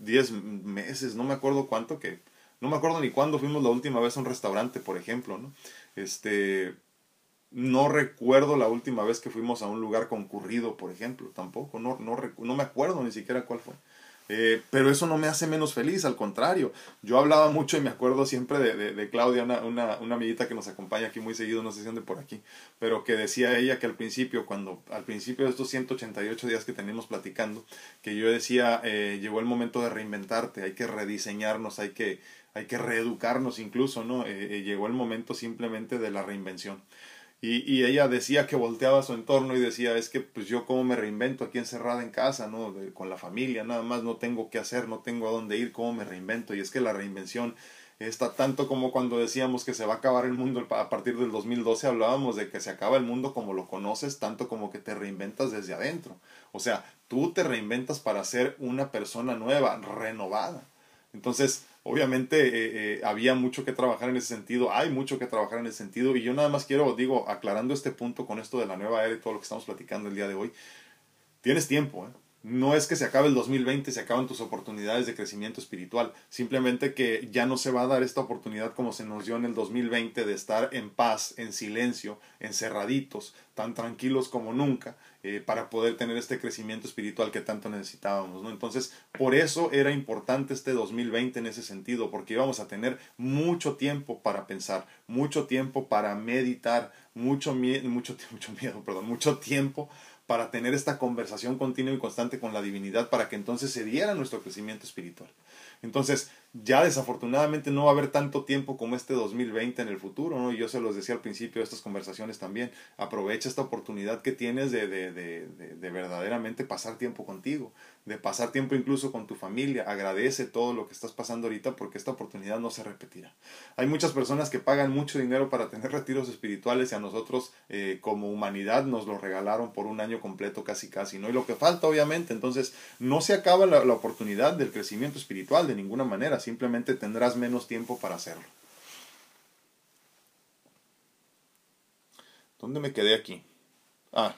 10 meses, no me acuerdo cuánto, que no me acuerdo ni cuándo fuimos la última vez a un restaurante, por ejemplo, ¿no? Este, no recuerdo la última vez que fuimos a un lugar concurrido, por ejemplo, tampoco, no, no, no me acuerdo ni siquiera cuál fue. Eh, pero eso no me hace menos feliz, al contrario. Yo hablaba mucho y me acuerdo siempre de, de, Claudia, una, una, una, amiguita que nos acompaña aquí muy seguido, no sé si ande por aquí, pero que decía ella que al principio, cuando al principio de estos 188 días que teníamos platicando, que yo decía, eh, llegó el momento de reinventarte, hay que rediseñarnos, hay que, hay que reeducarnos incluso, ¿no? Eh, llegó el momento simplemente de la reinvención. Y, y, ella decía que volteaba su entorno y decía, es que pues yo cómo me reinvento aquí encerrada en casa, ¿no? con la familia, nada más no tengo qué hacer, no tengo a dónde ir, cómo me reinvento. Y es que la reinvención está tanto como cuando decíamos que se va a acabar el mundo a partir del 2012, hablábamos de que se acaba el mundo como lo conoces, tanto como que te reinventas desde adentro. O sea, tú te reinventas para ser una persona nueva, renovada. Entonces, obviamente eh, eh, había mucho que trabajar en ese sentido, hay mucho que trabajar en ese sentido y yo nada más quiero, digo, aclarando este punto con esto de la nueva era y todo lo que estamos platicando el día de hoy, tienes tiempo, ¿eh? No es que se acabe el 2020, se acaban tus oportunidades de crecimiento espiritual, simplemente que ya no se va a dar esta oportunidad como se nos dio en el 2020 de estar en paz, en silencio, encerraditos, tan tranquilos como nunca, eh, para poder tener este crecimiento espiritual que tanto necesitábamos. ¿no? Entonces, por eso era importante este 2020 en ese sentido, porque íbamos a tener mucho tiempo para pensar, mucho tiempo para meditar, mucho, mucho, mucho miedo, perdón, mucho tiempo para tener esta conversación continua y constante con la divinidad para que entonces se diera nuestro crecimiento espiritual. Entonces, ya desafortunadamente no va a haber tanto tiempo como este 2020 en el futuro, ¿no? Y yo se los decía al principio de estas conversaciones también, aprovecha esta oportunidad que tienes de, de, de, de, verdaderamente pasar tiempo contigo, de pasar tiempo incluso con tu familia, agradece todo lo que estás pasando ahorita porque esta oportunidad no se repetirá. Hay muchas personas que pagan mucho dinero para tener retiros espirituales y a nosotros eh, como humanidad nos lo regalaron por un año completo casi casi, ¿no? Y lo que falta obviamente, entonces no se acaba la, la oportunidad del crecimiento espiritual de ninguna manera, simplemente tendrás menos tiempo para hacerlo. ¿Dónde me quedé aquí? Ah,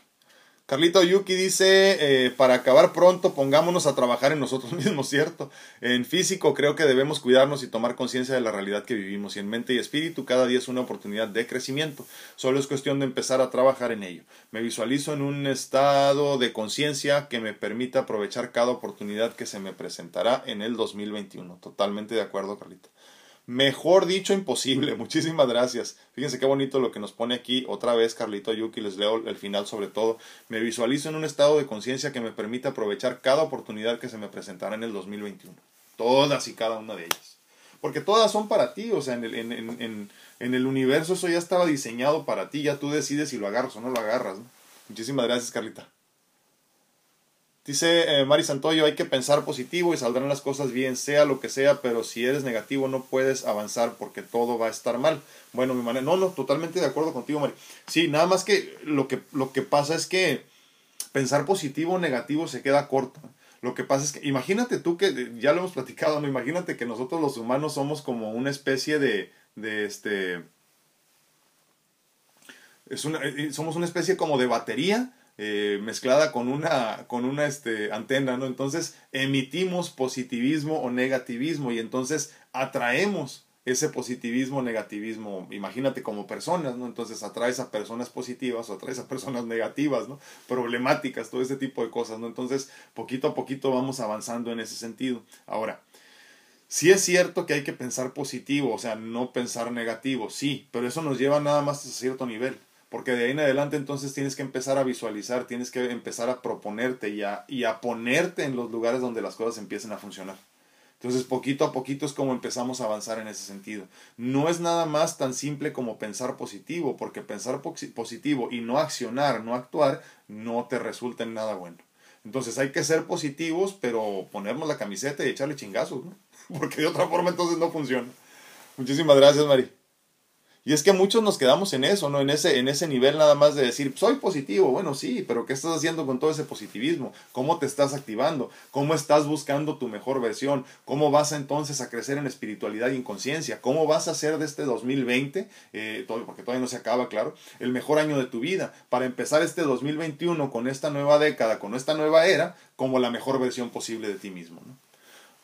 Carlito Yuki dice, eh, para acabar pronto, pongámonos a trabajar en nosotros mismos, ¿cierto? En físico creo que debemos cuidarnos y tomar conciencia de la realidad que vivimos. Y en mente y espíritu cada día es una oportunidad de crecimiento. Solo es cuestión de empezar a trabajar en ello. Me visualizo en un estado de conciencia que me permita aprovechar cada oportunidad que se me presentará en el 2021. Totalmente de acuerdo, Carlito. Mejor dicho, imposible. Muchísimas gracias. Fíjense qué bonito lo que nos pone aquí otra vez Carlito Yuki. Les leo el final sobre todo. Me visualizo en un estado de conciencia que me permita aprovechar cada oportunidad que se me presentará en el 2021. Todas y cada una de ellas. Porque todas son para ti. O sea, en el, en, en, en el universo eso ya estaba diseñado para ti. Ya tú decides si lo agarras o no lo agarras. Muchísimas gracias, Carlita. Dice eh, Mari Santoyo, hay que pensar positivo y saldrán las cosas bien, sea lo que sea, pero si eres negativo no puedes avanzar porque todo va a estar mal. Bueno, mi manera, no, no, totalmente de acuerdo contigo, Mari. Sí, nada más que lo que, lo que pasa es que pensar positivo o negativo se queda corto. Lo que pasa es que, imagínate tú que, ya lo hemos platicado, ¿no? Imagínate que nosotros los humanos somos como una especie de, de este, es una, eh, somos una especie como de batería eh, mezclada con una, con una este, antena, ¿no? Entonces emitimos positivismo o negativismo y entonces atraemos ese positivismo, negativismo, imagínate como personas, ¿no? Entonces atraes a personas positivas o atraes a personas negativas, ¿no? Problemáticas, todo ese tipo de cosas, ¿no? Entonces, poquito a poquito vamos avanzando en ese sentido. Ahora, sí es cierto que hay que pensar positivo, o sea, no pensar negativo, sí, pero eso nos lleva nada más a cierto nivel porque de ahí en adelante entonces tienes que empezar a visualizar, tienes que empezar a proponerte y a, y a ponerte en los lugares donde las cosas empiecen a funcionar. Entonces, poquito a poquito es como empezamos a avanzar en ese sentido. No es nada más tan simple como pensar positivo, porque pensar positivo y no accionar, no actuar, no te resulta en nada bueno. Entonces hay que ser positivos, pero ponernos la camiseta y echarle chingazos, ¿no? Porque de otra forma entonces no funciona. Muchísimas gracias, Mari. Y es que muchos nos quedamos en eso, ¿no? En ese, en ese nivel nada más de decir, soy positivo. Bueno, sí, pero ¿qué estás haciendo con todo ese positivismo? ¿Cómo te estás activando? ¿Cómo estás buscando tu mejor versión? ¿Cómo vas entonces a crecer en espiritualidad y en conciencia? ¿Cómo vas a hacer de este 2020, eh, porque todavía no se acaba, claro, el mejor año de tu vida? Para empezar este 2021 con esta nueva década, con esta nueva era, como la mejor versión posible de ti mismo, ¿no?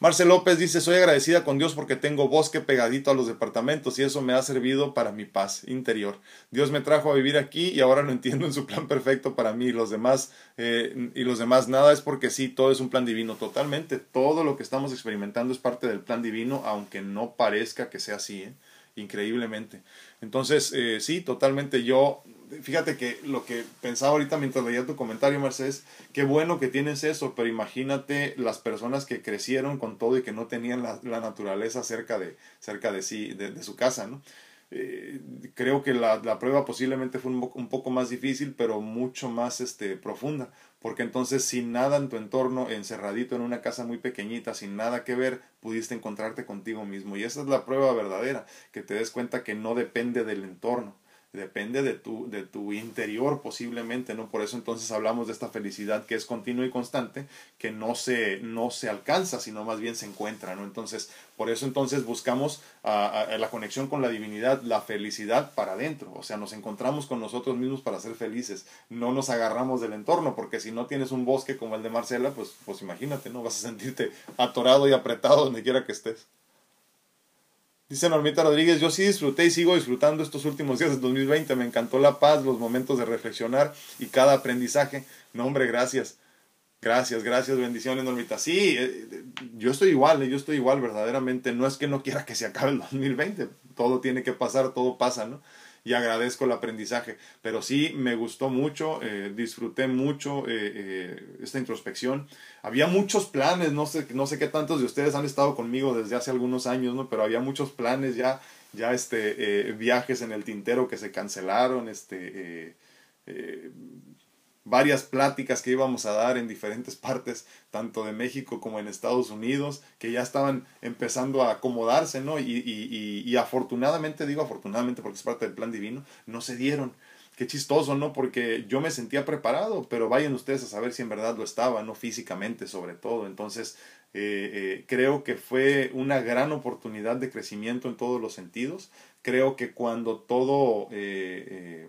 Marcel López dice, soy agradecida con Dios porque tengo bosque pegadito a los departamentos y eso me ha servido para mi paz interior. Dios me trajo a vivir aquí y ahora lo entiendo en su plan perfecto para mí y los demás. Eh, y los demás, nada es porque sí, todo es un plan divino totalmente. Todo lo que estamos experimentando es parte del plan divino, aunque no parezca que sea así, ¿eh? increíblemente. Entonces, eh, sí, totalmente yo fíjate que lo que pensaba ahorita mientras leía tu comentario, Mercedes, qué bueno que tienes eso, pero imagínate las personas que crecieron con todo y que no tenían la, naturaleza cerca de, cerca de sí, de, su casa, ¿no? Eh, creo que la, la, prueba posiblemente fue un, un, poco más difícil, pero mucho más este, profunda, porque entonces sin nada en tu entorno, encerradito en una casa muy pequeñita, sin nada que ver, pudiste encontrarte contigo mismo. Y esa es la prueba verdadera, que te des cuenta que no depende del entorno, depende de tu, de tu interior posiblemente, ¿no? Por eso entonces hablamos de esta felicidad que es continua y constante, que no se, no se alcanza, sino más bien se encuentra, ¿no? Entonces, por eso entonces buscamos la conexión con la divinidad, la felicidad para adentro, o sea, nos encontramos con nosotros mismos para ser felices, no nos agarramos del entorno, porque si no tienes un bosque como el de Marcela, pues, pues imagínate, ¿no? Vas a sentirte atorado y apretado donde quiera que estés. Dice Normita Rodríguez, yo sí disfruté y sigo disfrutando estos últimos días del 2020. Me encantó la paz, los momentos de reflexionar y cada aprendizaje. No, hombre, gracias. Gracias, gracias, bendiciones, Normita. Sí, eh, yo estoy igual, eh, yo estoy igual, verdaderamente. No es que no quiera que se acabe el 2020. Todo tiene que pasar, todo pasa, ¿no? Y agradezco el aprendizaje. Pero sí, me gustó mucho, eh, disfruté mucho eh, eh, esta introspección. Había muchos planes, no sé, no sé qué tantos de ustedes han estado conmigo desde hace algunos años, ¿no? Pero había muchos planes ya, ya este, viajes en el tintero que se cancelaron, este varias pláticas que íbamos a dar en diferentes partes, tanto de México como en Estados Unidos, que ya estaban empezando a acomodarse, ¿no? Y, y, y, afortunadamente, digo afortunadamente porque es parte del plan divino, no se dieron. Qué chistoso, ¿no? Porque yo me sentía preparado, pero vayan ustedes a saber si en verdad lo estaba, ¿no? Físicamente sobre todo. Entonces, eh, eh, creo que fue una gran oportunidad de crecimiento en todos los sentidos. Creo que cuando todo eh,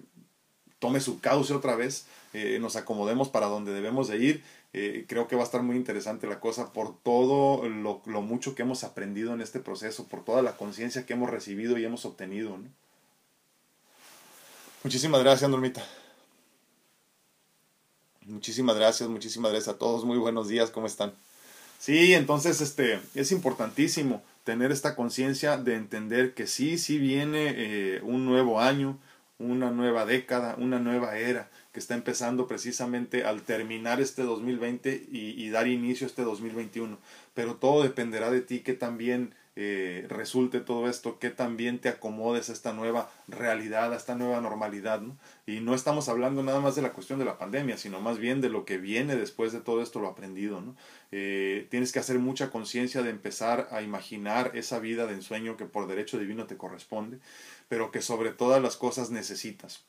tome su cauce otra vez, eh, nos acomodemos para donde debemos de ir. Eh, creo que va a estar muy interesante la cosa por todo lo, mucho que hemos aprendido en este proceso, por toda la conciencia que hemos recibido y hemos obtenido. Muchísimas gracias, Normita. Muchísimas gracias, muchísimas gracias a todos. Muy buenos días, ¿cómo están? Sí, entonces este es importantísimo tener esta conciencia de entender que sí, sí viene eh, un nuevo año, una nueva década, una nueva era que está empezando precisamente al terminar este 2020 y, y dar inicio a este 2021. Pero todo dependerá de ti que también eh, resulte todo esto, que también te acomodes a esta nueva realidad, a esta nueva normalidad. ¿no? Y no estamos hablando nada más de la cuestión de la pandemia, sino más bien de lo que viene después de todo esto, lo aprendido. Eh, tienes que hacer mucha conciencia de empezar a imaginar esa vida de ensueño que por derecho divino te corresponde, pero que sobre todas las cosas necesitas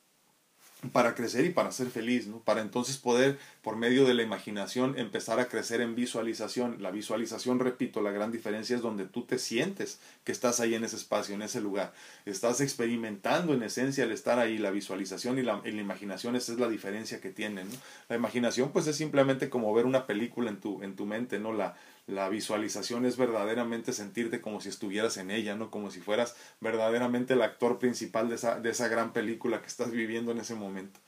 para crecer y para ser feliz, ¿no? Para entonces poder, por medio de la imaginación, empezar a crecer en visualización. La visualización, repito, la gran diferencia es donde tú te sientes que estás ahí en ese espacio, en ese lugar. Estás experimentando en esencia el estar ahí. La visualización y la, la imaginación, esa es la diferencia que tienen. La imaginación, pues, es simplemente como ver una película en tu, en tu mente, ¿no? La, la visualización es verdaderamente sentirte como si estuvieras en ella, ¿no? Como si fueras verdaderamente el actor principal de esa, de esa gran película que estás viviendo en ese momento.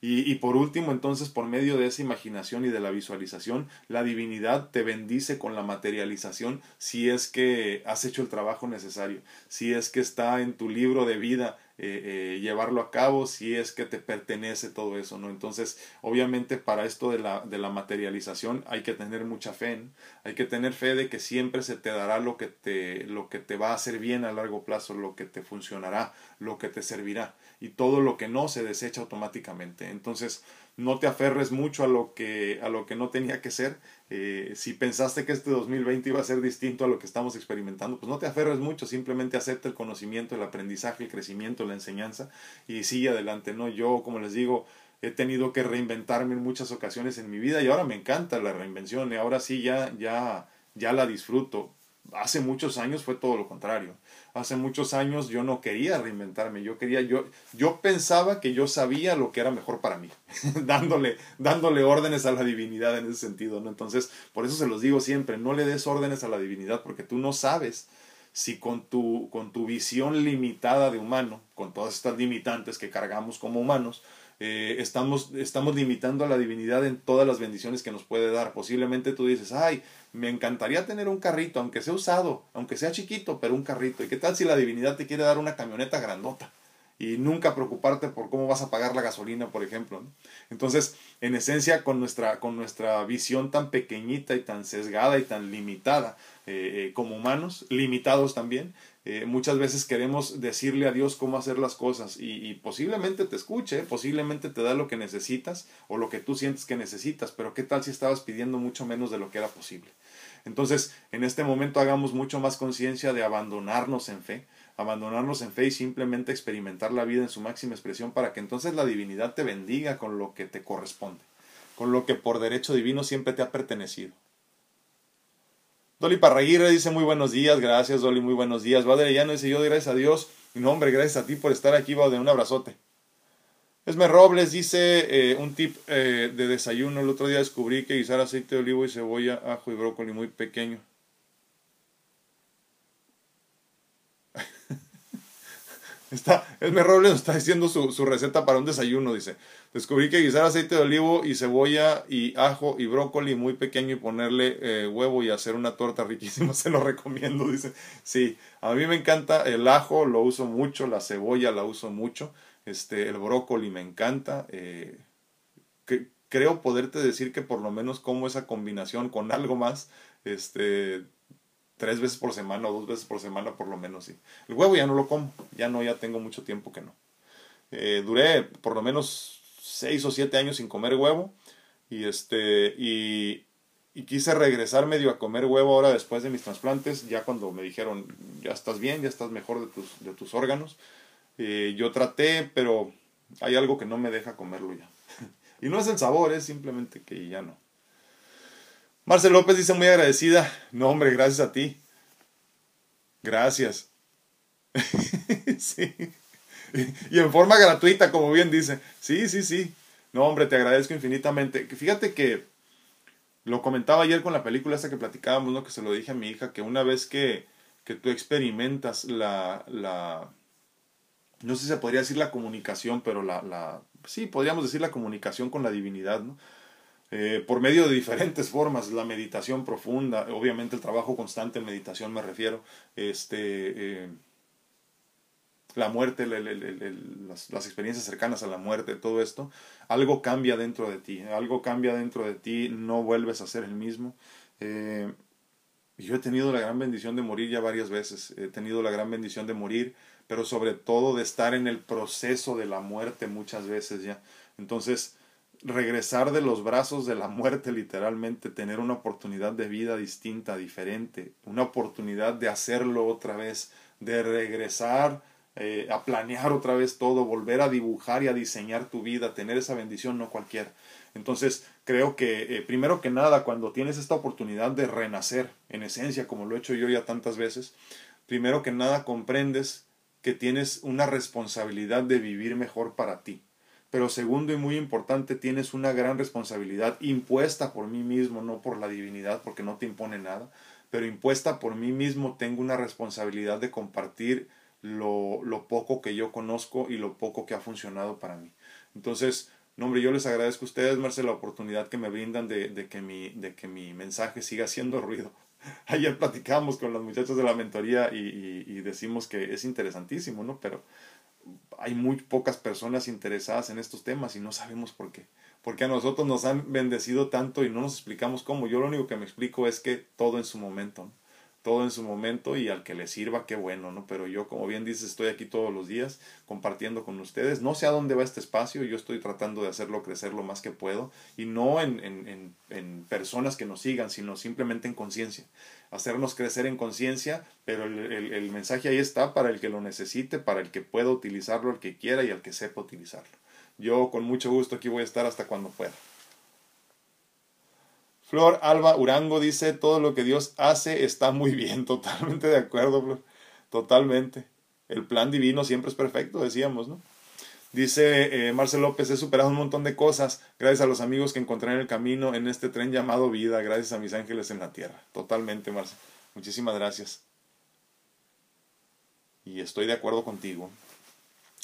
Y, y, por último, entonces, por medio de esa imaginación y de la visualización, la divinidad te bendice con la materialización si es que has hecho el trabajo necesario, si es que está en tu libro de vida eh, eh, llevarlo a cabo si es que te pertenece todo eso, ¿no? Entonces, obviamente para esto de la, de la materialización hay que tener mucha fe, hay que tener fe de que siempre se te dará lo que te, lo que te va a hacer bien a largo plazo, lo que te funcionará, lo que te servirá y todo lo que no se desecha automáticamente. Entonces, no te aferres mucho a lo que, a lo que no tenía que ser. Eh, si pensaste que este 2020 iba a ser distinto a lo que estamos experimentando, pues no te aferres mucho, simplemente acepta el conocimiento, el aprendizaje, el crecimiento, la enseñanza y sigue adelante, ¿no? Yo, como les digo, he tenido que reinventarme en muchas ocasiones en mi vida y ahora me encanta la reinvención y ahora sí ya, ya, ya la disfruto. Hace muchos años fue todo lo contrario hace muchos años yo no quería reinventarme, yo quería, yo, yo pensaba que yo sabía lo que era mejor para mí, dándole, dándole órdenes a la divinidad en ese sentido, ¿no? Entonces, por eso se los digo siempre, no le des órdenes a la divinidad, porque tú no sabes si con tu, con tu visión limitada de humano, con todas estas limitantes que cargamos como humanos, eh, estamos, estamos limitando a la divinidad en todas las bendiciones que nos puede dar. Posiblemente tú dices, ay, me encantaría tener un carrito, aunque sea usado, aunque sea chiquito, pero un carrito. ¿Y qué tal si la divinidad te quiere dar una camioneta grandota? Y nunca preocuparte por cómo vas a pagar la gasolina, por ejemplo. Entonces, en esencia, con nuestra, con nuestra visión tan pequeñita y tan sesgada y tan limitada eh, eh, como humanos, limitados también, eh, muchas veces queremos decirle a Dios cómo hacer las cosas y, posiblemente te escuche, posiblemente te da lo que necesitas o lo que tú sientes que necesitas, pero ¿qué tal si estabas pidiendo mucho menos de lo que era posible? Entonces, en este momento hagamos mucho más conciencia de abandonarnos en fe, abandonarnos en fe y simplemente experimentar la vida en su máxima expresión para que entonces la divinidad te bendiga con lo que te corresponde, con lo que por derecho divino siempre te ha pertenecido. Dolly Parraguirre dice muy buenos días, gracias Dolly, muy buenos días. Badre no dice yo, gracias a Dios. No, hombre, gracias a ti por estar aquí, de un abrazote. Esme Robles dice eh, un tip eh, de desayuno. El otro día descubrí que guisar aceite de olivo y cebolla, ajo y brócoli muy pequeño. Está, Esme Robles nos está diciendo su, su receta para un desayuno, dice. Descubrí que guisar aceite de olivo y cebolla y ajo y brócoli muy pequeño y ponerle eh, huevo y hacer una torta riquísima, se lo recomiendo, dice. Sí, a mí me encanta el ajo, lo uso mucho, la cebolla la uso mucho, este, el brócoli me encanta. Eh, que, creo poderte decir que por lo menos como esa combinación con algo más, este, tres veces por semana o dos veces por semana por lo menos, sí. El huevo ya no lo como, ya no, ya tengo mucho tiempo que no. Eh, duré por lo menos seis o siete años sin comer huevo y este y, quise regresar medio a comer huevo ahora después de mis trasplantes ya cuando me dijeron ya estás bien ya estás mejor de tus de tus órganos eh, yo traté pero hay algo que no me deja comerlo ya y no es el sabor es simplemente que ya no Marcel López dice muy agradecida no hombre gracias a ti gracias sí y en forma gratuita, como bien dice. Sí, sí, sí. No, hombre, te agradezco infinitamente. Fíjate que lo comentaba ayer con la película esa que platicábamos, ¿no? Que se lo dije a mi hija, que una vez que, que tú experimentas la, la, no sé si se podría decir la comunicación, pero la, la, sí, podríamos decir la comunicación con la divinidad, ¿no? Eh, por medio de diferentes formas, la meditación profunda, obviamente el trabajo constante en meditación me refiero, este, eh, la muerte, las, experiencias cercanas a la muerte, todo esto, algo cambia dentro de ti, algo cambia dentro de ti, no vuelves a ser el mismo. Eh, yo he tenido la gran bendición de morir ya varias veces, he tenido la gran bendición de morir, pero sobre todo de estar en el proceso de la muerte muchas veces ya. Entonces, regresar de los brazos de la muerte literalmente, tener una oportunidad de vida distinta, diferente, una oportunidad de hacerlo otra vez, de regresar eh, a planear otra vez todo, volver a dibujar y a diseñar tu vida, tener esa bendición, no cualquiera. Entonces, creo que eh, primero que nada, cuando tienes esta oportunidad de renacer, en esencia, como lo he hecho yo ya tantas veces, primero que nada comprendes que tienes una responsabilidad de vivir mejor para ti. Pero segundo y muy importante, tienes una gran responsabilidad impuesta por mí mismo, no por la divinidad, porque no te impone nada, pero impuesta por mí mismo tengo una responsabilidad de compartir lo, lo poco que yo conozco y lo poco que ha funcionado para mí. Entonces, no, hombre, yo les agradezco a ustedes, Marcel, la oportunidad que me brindan de, de, que mi, de que mi mensaje siga haciendo ruido. Ayer platicamos con los muchachos de la mentoría y, y, decimos que es interesantísimo, ¿no? Pero hay muy pocas personas interesadas en estos temas y no sabemos por qué. Porque a nosotros nos han bendecido tanto y no nos explicamos cómo. Yo lo único que me explico es que todo en su momento. ¿no? todo en su momento y al que le sirva, qué bueno, ¿no? Pero yo, como bien dices, estoy aquí todos los días compartiendo con ustedes. No sé a dónde va este espacio, yo estoy tratando de hacerlo crecer lo más que puedo y no en, en, en, personas que nos sigan, sino simplemente en conciencia. Hacernos crecer en conciencia, pero el, el, mensaje ahí está para el que lo necesite, para el que pueda utilizarlo, el que quiera y el que sepa utilizarlo. Yo con mucho gusto aquí voy a estar hasta cuando pueda. Flor Alba Urango dice, todo lo que Dios hace está muy bien, totalmente de acuerdo, Flor, totalmente. El plan divino siempre es perfecto, decíamos, ¿no? Dice eh, Marcel López, he superado un montón de cosas gracias a los amigos que encontré en el camino en este tren llamado vida, gracias a mis ángeles en la tierra. Totalmente, Marcel. Muchísimas gracias. Y estoy de acuerdo contigo.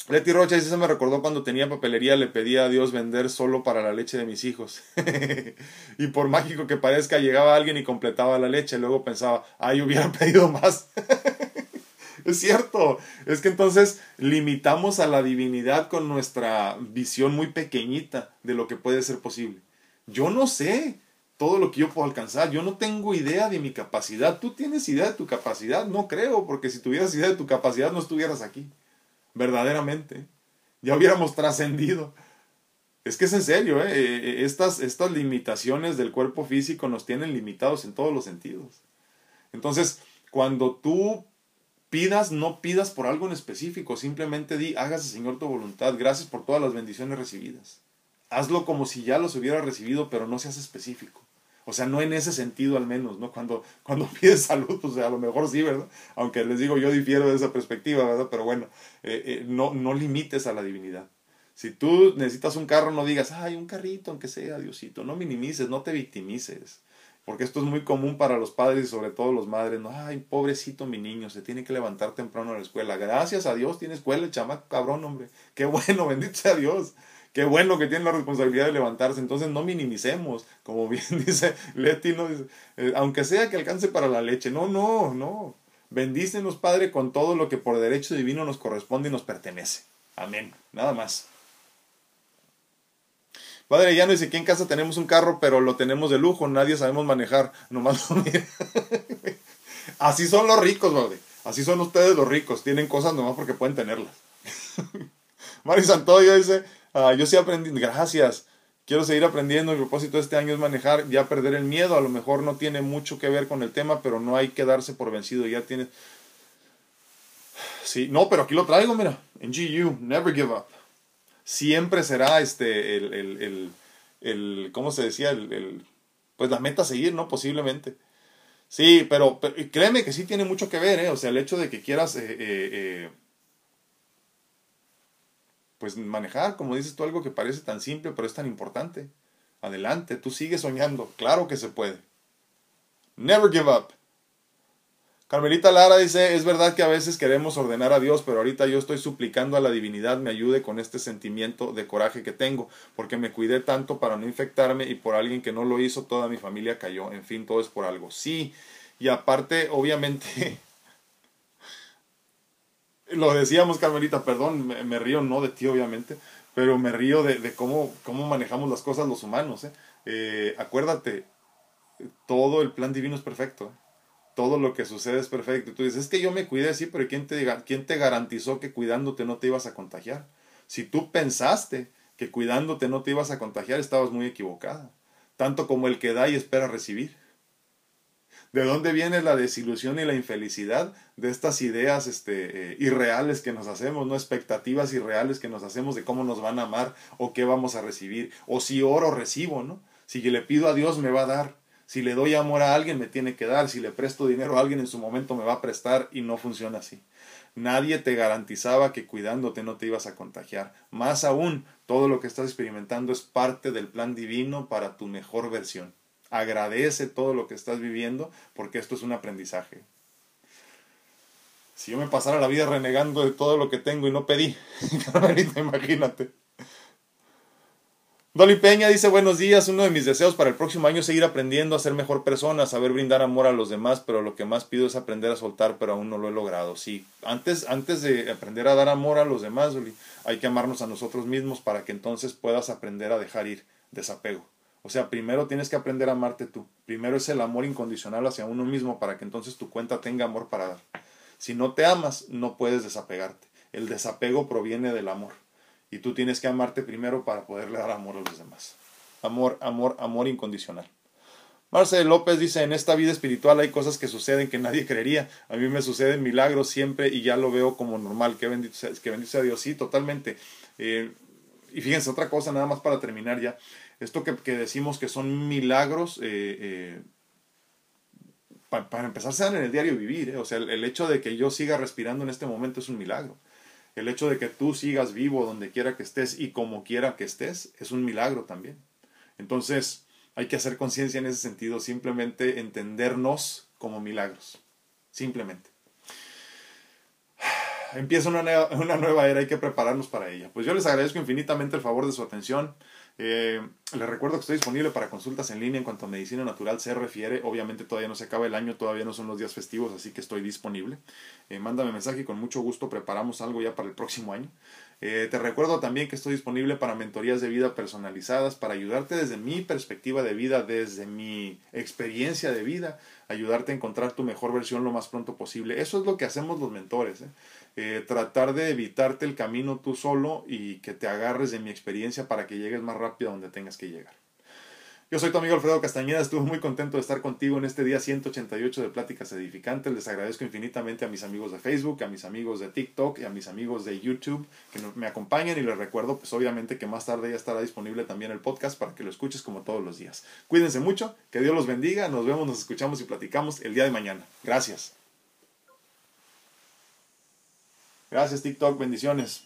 Leti Rocha dice, se me recordó cuando tenía papelería, le pedía a Dios vender solo para la leche de mis hijos. y por mágico que parezca, llegaba alguien y completaba la leche. Luego pensaba, ay, hubiera pedido más. es cierto. Es que entonces limitamos a la divinidad con nuestra visión muy pequeñita de lo que puede ser posible. Yo no sé todo lo que yo puedo alcanzar. Yo no tengo idea de mi capacidad. ¿Tú tienes idea de tu capacidad? No creo, porque si tuvieras idea de tu capacidad no estuvieras aquí verdaderamente. Ya hubiéramos trascendido. Es que es en serio, ¿eh? Eh, ¿eh? Estas, estas limitaciones del cuerpo físico nos tienen limitados en todos los sentidos. Entonces, cuando tú pidas, no pidas por algo en específico, simplemente di, hágase Señor tu voluntad, gracias por todas las bendiciones recibidas. Hazlo como si ya los hubiera recibido, pero no seas específico. O sea, no en ese sentido al menos, ¿no? Cuando, cuando pides salud, pues a lo mejor sí, ¿verdad? Aunque les digo, yo difiero de esa perspectiva, ¿verdad? Pero bueno, eh, eh, no, no limites a la divinidad. Si tú necesitas un carro, no digas, ay, un carrito, aunque sea, Diosito. No minimices, no te victimices. Porque esto es muy común para los padres y sobre todo los madres. No, ay, pobrecito mi niño, se tiene que levantar temprano a la escuela. Gracias a Dios tiene escuela el chamaco cabrón, hombre. Qué bueno, bendito sea Dios. Qué bueno que tiene la responsabilidad de levantarse. Entonces no minimicemos, como bien dice Leti, ¿no? Eh, aunque sea que alcance para la leche. No, no, no. Bendícenos, Padre, con todo lo que por derecho divino nos corresponde y nos pertenece. Amén. Nada más. Padre, ya no dice que en casa tenemos un carro, pero lo tenemos de lujo, nadie sabemos manejar. Nomás Así son los ricos, padre. Así son ustedes los ricos. Tienen cosas nomás porque pueden tenerlas. Mari Santoyo dice, Ah, yo sí aprendí, gracias. Quiero seguir aprendiendo. El propósito de este año es manejar, ya perder el miedo. A lo mejor no tiene mucho que ver con el tema, pero no hay que darse por vencido. Ya tiene. Sí, no, pero aquí lo traigo, mira. En GU, never give up. Siempre será este, el, el, el, el ¿cómo se decía? El, pues la meta seguir, ¿no? Posiblemente. Sí, pero, créeme que sí tiene mucho que ver, ¿eh? O sea, el hecho de que quieras eh, eh, eh pues manejar, como dices tú, algo que parece tan simple, pero es tan importante. Adelante, tú sigues soñando, claro que se puede. Never give up. Carmelita Lara dice, es verdad que a veces queremos ordenar a Dios, pero ahorita yo estoy suplicando a la divinidad me ayude con este sentimiento de coraje que tengo, porque me cuidé tanto para no infectarme y por alguien que no lo hizo, toda mi familia cayó. En fin, todo es por algo. Sí, y aparte, obviamente, lo decíamos, Carmelita, perdón, me, río no de ti, obviamente, pero me río de, cómo, cómo manejamos las cosas los humanos. ¿eh? Eh, acuérdate, todo el plan divino es perfecto. ¿eh? Todo lo que sucede es perfecto. Y tú dices, es que yo me cuidé, sí, pero ¿quién te, ¿quién te garantizó que cuidándote no te ibas a contagiar? Si tú pensaste que cuidándote no te ibas a contagiar, estabas muy equivocada. Tanto como el que da y espera recibir. ¿De dónde viene la desilusión y la infelicidad de estas ideas este, eh, irreales que nos hacemos, no expectativas irreales que nos hacemos de cómo nos van a amar o qué vamos a recibir? O si oro, recibo, ¿no? Si le pido a Dios, me va a dar. Si le doy amor a alguien, me tiene que dar. Si le presto dinero a alguien, en su momento me va a prestar y no funciona así. Nadie te garantizaba que cuidándote no te ibas a contagiar. Más aún, todo lo que estás experimentando es parte del plan divino para tu mejor versión. Agradece todo lo que estás viviendo porque esto es un aprendizaje. Si yo me pasara la vida renegando de todo lo que tengo y no pedí, imagínate. Dolly Peña dice buenos días, uno de mis deseos para el próximo año es seguir aprendiendo a ser mejor persona, saber brindar amor a los demás, pero lo que más pido es aprender a soltar, pero aún no lo he logrado. Sí, antes, antes de aprender a dar amor a los demás, Dolly, hay que amarnos a nosotros mismos para que entonces puedas aprender a dejar ir, desapego. O sea, primero tienes que aprender a amarte tú. Primero es el amor incondicional hacia uno mismo para que entonces tu cuenta tenga amor para dar. Si no te amas, no puedes desapegarte. El desapego proviene del amor. Y tú tienes que amarte primero para poderle dar amor a los demás. Amor, amor, amor incondicional. Marcel López dice, en esta vida espiritual hay cosas que suceden que nadie creería. A mí me suceden milagros siempre y ya lo veo como normal. Que bendito sea, que bendito sea Dios. Sí, totalmente. Eh, y fíjense, otra cosa nada más para terminar ya. Esto que, decimos que son milagros, eh, eh, para empezar, se dan en el diario vivir. O sea, el hecho de que yo siga respirando en este momento es un milagro. El hecho de que tú sigas vivo donde quiera que estés y como quiera que estés es un milagro también. Entonces hay que hacer conciencia en ese sentido, simplemente entendernos como milagros. Simplemente. Empieza una nueva, una nueva era, hay que prepararnos para ella. Pues yo les agradezco infinitamente el favor de su atención. Eh, les recuerdo que estoy disponible para consultas en línea en cuanto a medicina natural se refiere. Obviamente todavía no se acaba el año, todavía no son los días festivos, así que estoy disponible. Eh, mándame mensaje y con mucho gusto preparamos algo ya para el próximo año. Eh, te recuerdo también que estoy disponible para mentorías de vida personalizadas, para ayudarte desde mi perspectiva de vida, desde mi experiencia de vida, ayudarte a encontrar tu mejor versión lo más pronto posible. Eso es lo que hacemos los mentores. ¿Eh? Tratar de evitarte el camino tú solo y que te agarres de mi experiencia para que llegues más rápido a donde tengas que llegar. Yo soy tu amigo Alfredo Castañeda, estuve muy contento de estar contigo en este día 188 de Pláticas Edificantes. Les agradezco infinitamente a mis amigos de Facebook, a mis amigos de TikTok y a mis amigos de YouTube que me acompañan y les recuerdo pues obviamente que más tarde ya estará disponible también el podcast para que lo escuches como todos los días. Cuídense mucho, que Dios los bendiga, nos vemos, nos escuchamos y platicamos el día de mañana. Gracias. Gracias TikTok, bendiciones.